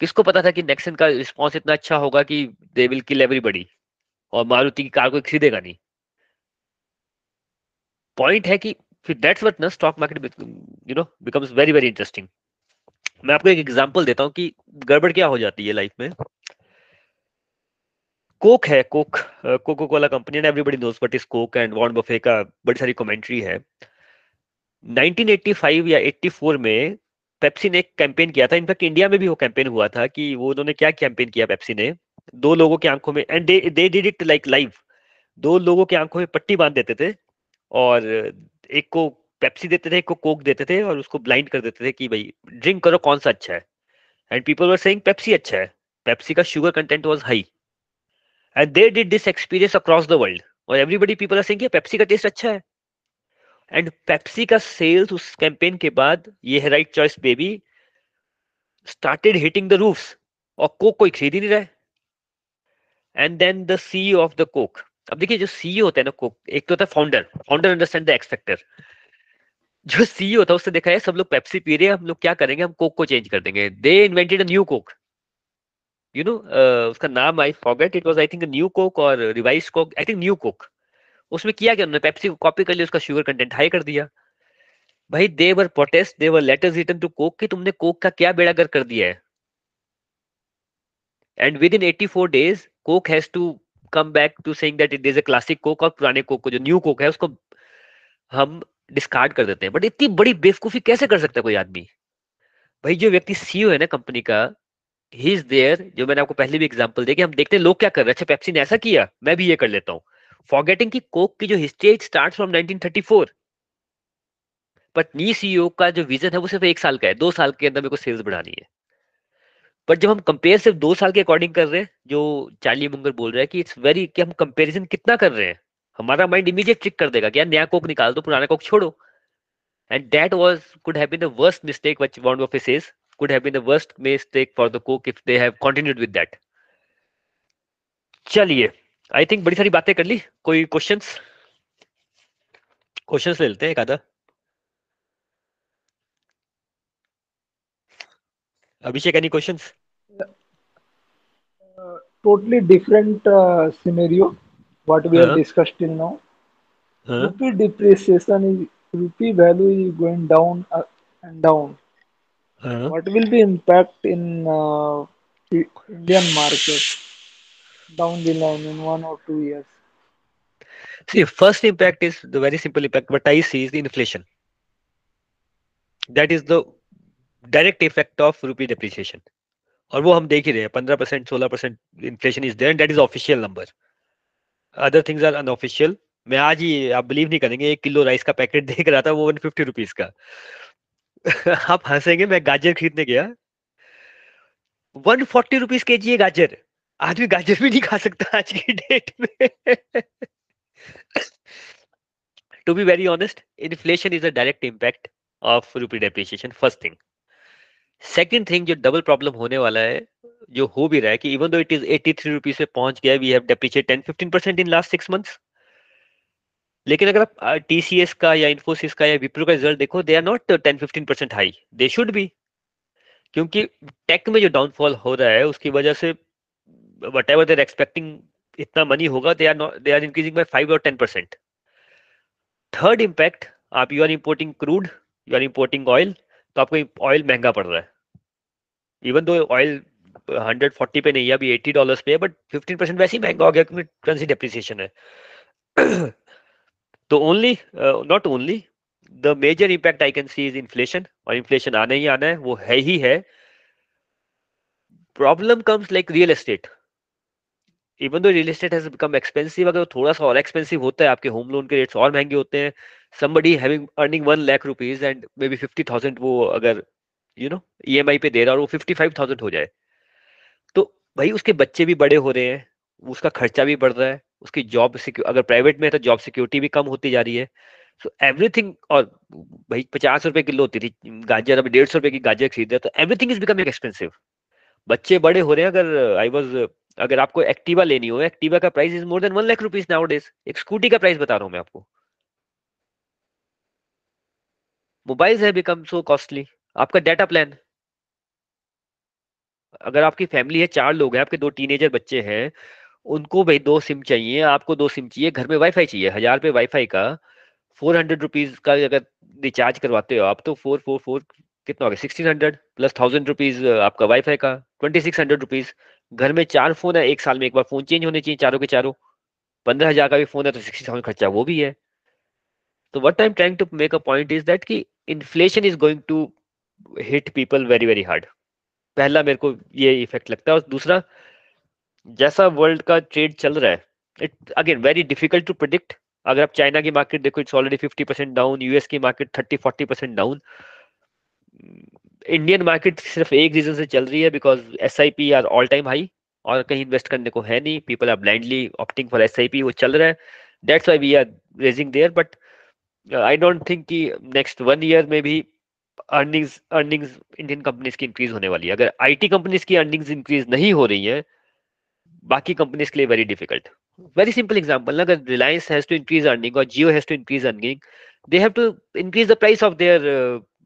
किसको पता था कि नेक्सन का रिस्पॉन्स इतना अच्छा होगा कि दे विल किल एवरीबडी और मारुति की कार कोई खरीदेगा नहीं पॉइंट है कि फिर दैट्स व्हाट ना stock market you know becomes very very interesting मैं आपको एक एग्जांपल देता हूँ कि गड़बड़ क्या हो जाती है लाइफ में। कोक है Coke Coca Cola company and everybody knows what is Coke and Warren Buffett का बड़ी सारी कमेंट्री है। 1985 या 84 में पेप्सी ने एक कैंपेन किया था। इनफैक्ट इंडिया में भी वो कैंपेन हुआ था कि वो उन्होंने क्या कैंपेन किया पेप्सी ने। दो लोगों की आँखों में and they did it like live दो लोगों की आँखों में पट्टी बाँध देते थे और एक को पेप्सी देते थे, एक को कोक देते थे और उसको ब्लाइंड कर देते थे कि भाई ड्रिंक करो, कौन सा अच्छा है? And people were saying Pepsi अच्छा है। पेप्सी का sugar content was high and they did this experience across the world और everybody people are saying Pepsi का टेस्ट अच्छा है। एंड पेप्सी का सेल्स उस कैंपेन के बाद, ये है right choice baby started hitting the roofs और कोक कोई खरीद ही नहीं रहा and then the CEO of the Coke अब देखिए, जो सीईओ होता है ना कोक एक तो होता है founder founder understand the X factor जो सीईओ था उससे देखा है सब लोग पेप्सी पी रहे हैं, हम लोग क्या करेंगे, हम कोक को चेंज कर देंगे। They invented a new Coke you know उसका नाम I forget it was I think new Coke और revise Coke I think new Coke उसमें किया क्या उन्होंने? पेप्सी को कॉपी कर लिया, उसका शुगर कंटेंट हाई कर दिया। भाई they were protest they were letters written to Coke कि तुमने कोक का क्या बेड़ा कर कर दिया है? And within 84 days Coke has to come back to saying that it is a classic Coke और पुराने कोक को, जो न्यू कोक है, उसको हम डिस्कार्ड कर देते हैं। बट इतनी बड़ी बेवकूफ़ी कैसे कर सकता है कोई आदमी? भाई, जो व्यक्ति सीईओ है ना कंपनी का ही इज़ देयर जो मैंने आपको पहले भी एग्ज़ाम्पल कि हम देखते हैं लोग क्या कर रहे हैं। अच्छा पेप्सी ने ऐसा किया, मैं भी ये कर लेता हूँ। फॉरगेटिंग की कोक की जो history start from 1934 but new CEO का जो विजन है, वो सिर्फ़ एक साल का है, दो साल के अंदर मेरे को सेल्स बढ़ानी है। बट जब हम कंपेयर सिर्फ़ दो साल के अकॉर्डिंग कर रहे हैं, जो चार्ली मुंगर बोल रहा है कि इट्स वेरी कि हम कंपेरिजन कितना कर रहे हैं, हमारा माइंड इमीडिएट ट्रिक कर देगा कि यार नया कोक निकाल दो, पुराना कोक छोड़ो। And that was could the worst mistake which one of sage could have been the worst mistake for the cook if they have continued with that चलिए आई थिंक बड़ी सारी बातें कर ली कोई क्वेश्चंस क्वेश्चंस ले लेते हैं एक आधा Abhishek, any questions? Uh, totally different uh, scenario what we uh -huh. have discussed till now. uh-huh. Rupee depreciation is rupee value is going down uh, and down. -huh. What will be impact in uh, Indian market down the line in one or two years? See, first impact is the very simple impact. What I see is the inflation. That is the direct effect of rupee depreciation और वो हम देख ही रहे हैं पंद्रह percent सोलह percent inflation is there that is official number other things are unofficial मैं आज ही आप बिलीव नहीं करेंगे एक किलो राइस का पैकेट देख रहा था वो वन फिफ्टी रुपीज़ का *laughs* आप हंसेंगे, मैं गाजर खरीदने गया। वन फोर्टी रुपीज़ के जी है गाजर। आदमी गाजर भी नहीं खा सकता आज की डेट में। To be very honest inflation is a direct impact of rupee depreciation first thing second thing जो डबल प्रॉब्लम होने वाला है, जो हो भी रहा है कि even though it is 83 rupees पे पहुँच गया we have depreciate 10 15 percent in last six months लेकिन अगर आप टीसीएस का या इन्फोसिस का या विप्रो का रिज़ल्ट देखो they are not 10 15 percent high they should be क्योंकि टेक में जो डाउनफॉल हो रहा है, उसकी वजह से वट एवर देर एक्सपेक्टिंग इतना मनी होगा they are not they are increasing by five और टेन परसेंट थर्ड इम्पैक्ट आप you are importing crude you are importing oil तो आपको ऑयल महँगा पड़ रहा है. इवन दो ऑयल 140 पे नहीं है, अभी 80 डॉलर्स पे है बट 15 परसेंट वैसे ही महँगा हो गया क्योंकि करेंसी डेप्रिसिएशन है. तो only not only the major impact I can see is inflation और इन्फ्लेशन आना ही आना है, वो है ही है। Problem comes like real estate even though real estate has become expensive अगर थोड़ा सा और एक्सपेंसिव होता है, आपके होम लोन के रेट्स और महँगे होते हैं, somebody having earning one lakh rupees and maybe fifty thousand वो अगर you know E M I पे दे रहा और वो फिफ्टी फाइव थाउज़ेंड हो जाए। तो भाई उसके बच्चे भी बड़े हो रहे हैं, उसका खर्चा भी बढ़ रहा है। उसकी जॉब अगर प्राइवेट में है तो जॉब सिक्योरिटी भी कम होती जा रही है। सो एवरीथिंग और भाई पचास रुपए किलो होती थी, गाजर अभी डेढ़ सौ रुपए की गाजर खरीद रहे तो एवरीथिंग इज़ बिकमिंग एक्सपेंसिव बच्चे बड़े हो रहे हैं, अगर आई वॉज़ अगर आपको एक्टिवा लेनी हो एक्टिवा का price is more than one lakh rupees now days एक स्कूटी का प्राइस बता रहा हूँ मैं आपको। मोबाइल है बिकम सो कॉस्टली आपका डाटा प्लान अगर आपकी फैमिली है, चार लोग हैं, आपके दो टीनेजर बच्चे हैं उनको भाई दो सिम चाहिए, आपको दो सिम चाहिए, घर में वाईफाई चाहिए, हज़ार पे वाईफाई का फोर हंड्रेड रुपीज़ का अगर रिचार्ज करवाते हो आप तो फोर फोर फोर कितना हो गया? Sixteen hundred plus thousand rupees आपका वाईफाई का ट्वेंटी सिक्स हंड्रेड रुपीज़ घर में चार फ़ोन है, एक साल में एक बार फ़ोन चेंज होने चाहिए चारों के चारों। पंद्रह हज़ार का भी फ़ोन है तो सिक्सटी थाउज़ेंड खर्चा वो भी है। तो what I am trying to make a point is that की inflation is going to hit people very very hard पहला मेरे को ये इफ़ेक्ट लगता है और दूसरा जैसा वर्ल्ड का ट्रेड चल रहा है it again very difficult to predict अगर आप चाइना की मार्केट देखो it's already fifty percent down US की market thirty forty percent down Indian market सिर्फ़ एक रीजन से चल रही है because S I P are all time high और कहीं इन्वेस्ट करने को है नहीं. People are blindly opting for S I P वो चल रहा है. That's why we are raising there but I don't think कि नेक्स्ट वन ईयर में भी अर्निंग्स अर्निंग्स इंडियन कंपनीज़ की इंक्रीज होने वाली है. अगर आईटी कंपनीज़ की अर्निंग्स इंक्रीज नहीं हो रही है बाकी कंपनीज़ के लिए very difficult very simple example अगर Reliance has to increase earning और Jio has to increase earning they have to increase the price of their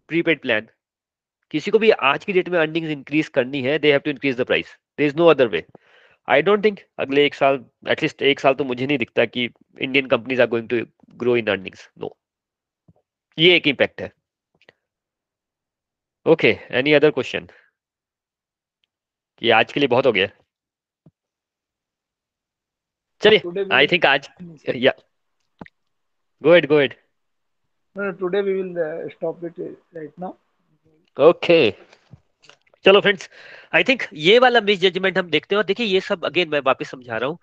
prepaid plan किसी को भी आज की डेट में अर्निंग इंक्रीज करनी है they have to increase the price there is no other way I don't think अगले एक साल एटलीस्ट एक साल तो मुझे नहीं दिखता कि Indian companies are going to grow in earnings no ये एक इम्पैक्ट है. ओके एनी अदर क्वेश्चन ये आज के लिए बहुत हो गया. चलिए आई थिंक आज या go ahead go ahead today we will stop it right now okay चलो फ्रेंड्स आई थिंक ये वाला मिस जजमेंट हम देखते हैं और देखिए ये सब अगेन मैं वापस समझा रहा हूँ।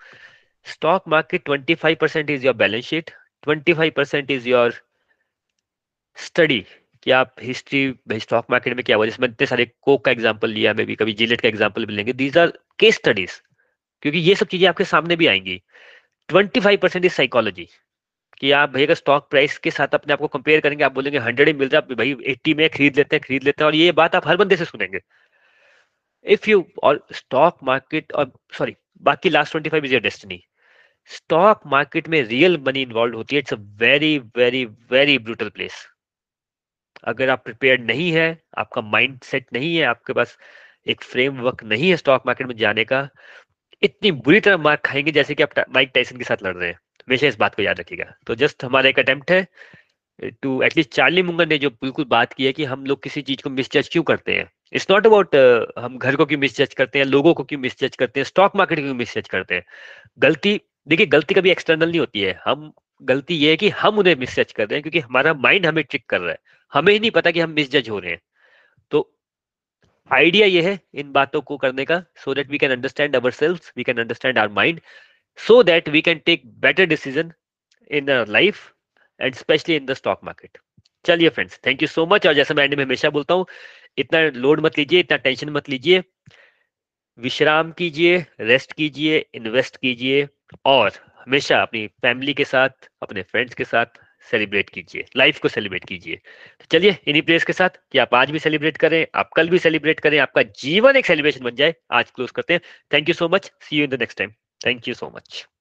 Stock market 25 percent is your balance sheet 25 percent is your study कि आप हिस्ट्री स्टॉक मार्केट में क्या हुआ? जिसमें इतने सारे कोक का एग्ज़ाम्पल लिया मे भी कभी जिलेट का एग्ज़ाम्पल भी लेंगे। दीज आर केस स्टडीज़ क्योंकि ये सब चीज़ें आपके सामने भी आएँगी। 25 परसेंट इज़ साइकोलॉजी कि आप भैया का स्टॉक प्राइस के साथ अपने आप को कंपेयर करेंगे, आप बोलेंगे हंड्रेड में मिल रहा है, भाई एट्टी में खरीद लेते हैं, खरीद लेते हैं, और ये बात आप हर बंदे से सुनेंगे। इफ़ यू और स्टॉक मार्केट और सॉरी बाकी last twenty five is your destiny stock market में रियल मनी इन्वॉल्व होती है it's a very very very brutal place अगर आप प्रिपेयर नहीं है, आपका माइंड सेट नहीं है, आपके पास एक फ्रेमवर्क नहीं है स्टॉक मार्केट में जाने का इतनी बुरी तरह मार खाएँगे जैसे कि आप माइक टाइसन के साथ लड़ रहे हैं। हमेशा इस बात को याद रखिएगा। तो जस्ट हमारा एक अटेम्प्ट है टू एटलीस्ट चार्ली मुंगन ने जो बिल्कुल बात की है कि हम लोग किसी चीज़ को मिसजज क्यों करते हैं। इट्स नॉट अबाउट हम घर को क्यों मिसजज करते हैं, लोगों को क्यों मिसजज करते हैं स्टॉक मार्केट क्यों मिसजज करते हैं। गलती, देखिए गलती कभी एक्सटर्नल नहीं होती है। हम, गलती ये है कि हम उन्हें मिसजज कर रहे हैं क्योंकि हमारा माइंड हमें ट्रिक कर रहा है। हमें ही नहीं पता कि हम मिसजज हो रहे हैं। आइडिया ये है इन बातों को करने का so that we can understand our self we can understand our mind so that we can take better decision in life and especially in the stock market. चलिए friends thank you so much और जैसे मैं and में हमेशा बोलता हूँ, इतना load मत लीजिए, इतना टेंशन मत लीजिए। विश्राम कीजिए रेस्ट कीजिए इन्वेस्ट कीजिए और हमेशा अपनी फैमिली के साथ, अपने फ्रेंड्स के साथ सेलिब्रेट कीजिए, लाइफ को सेलिब्रेट कीजिए। तो चलिए, इन्हीं प्लेस के साथ कि आप आज भी सेलिब्रेट करें, आप कल भी सेलिब्रेट करें, आपका जीवन एक सेलिब्रेशन बन जाए। आज क्लोज करते हैं। Thank you so much see you in the next time thank you so much.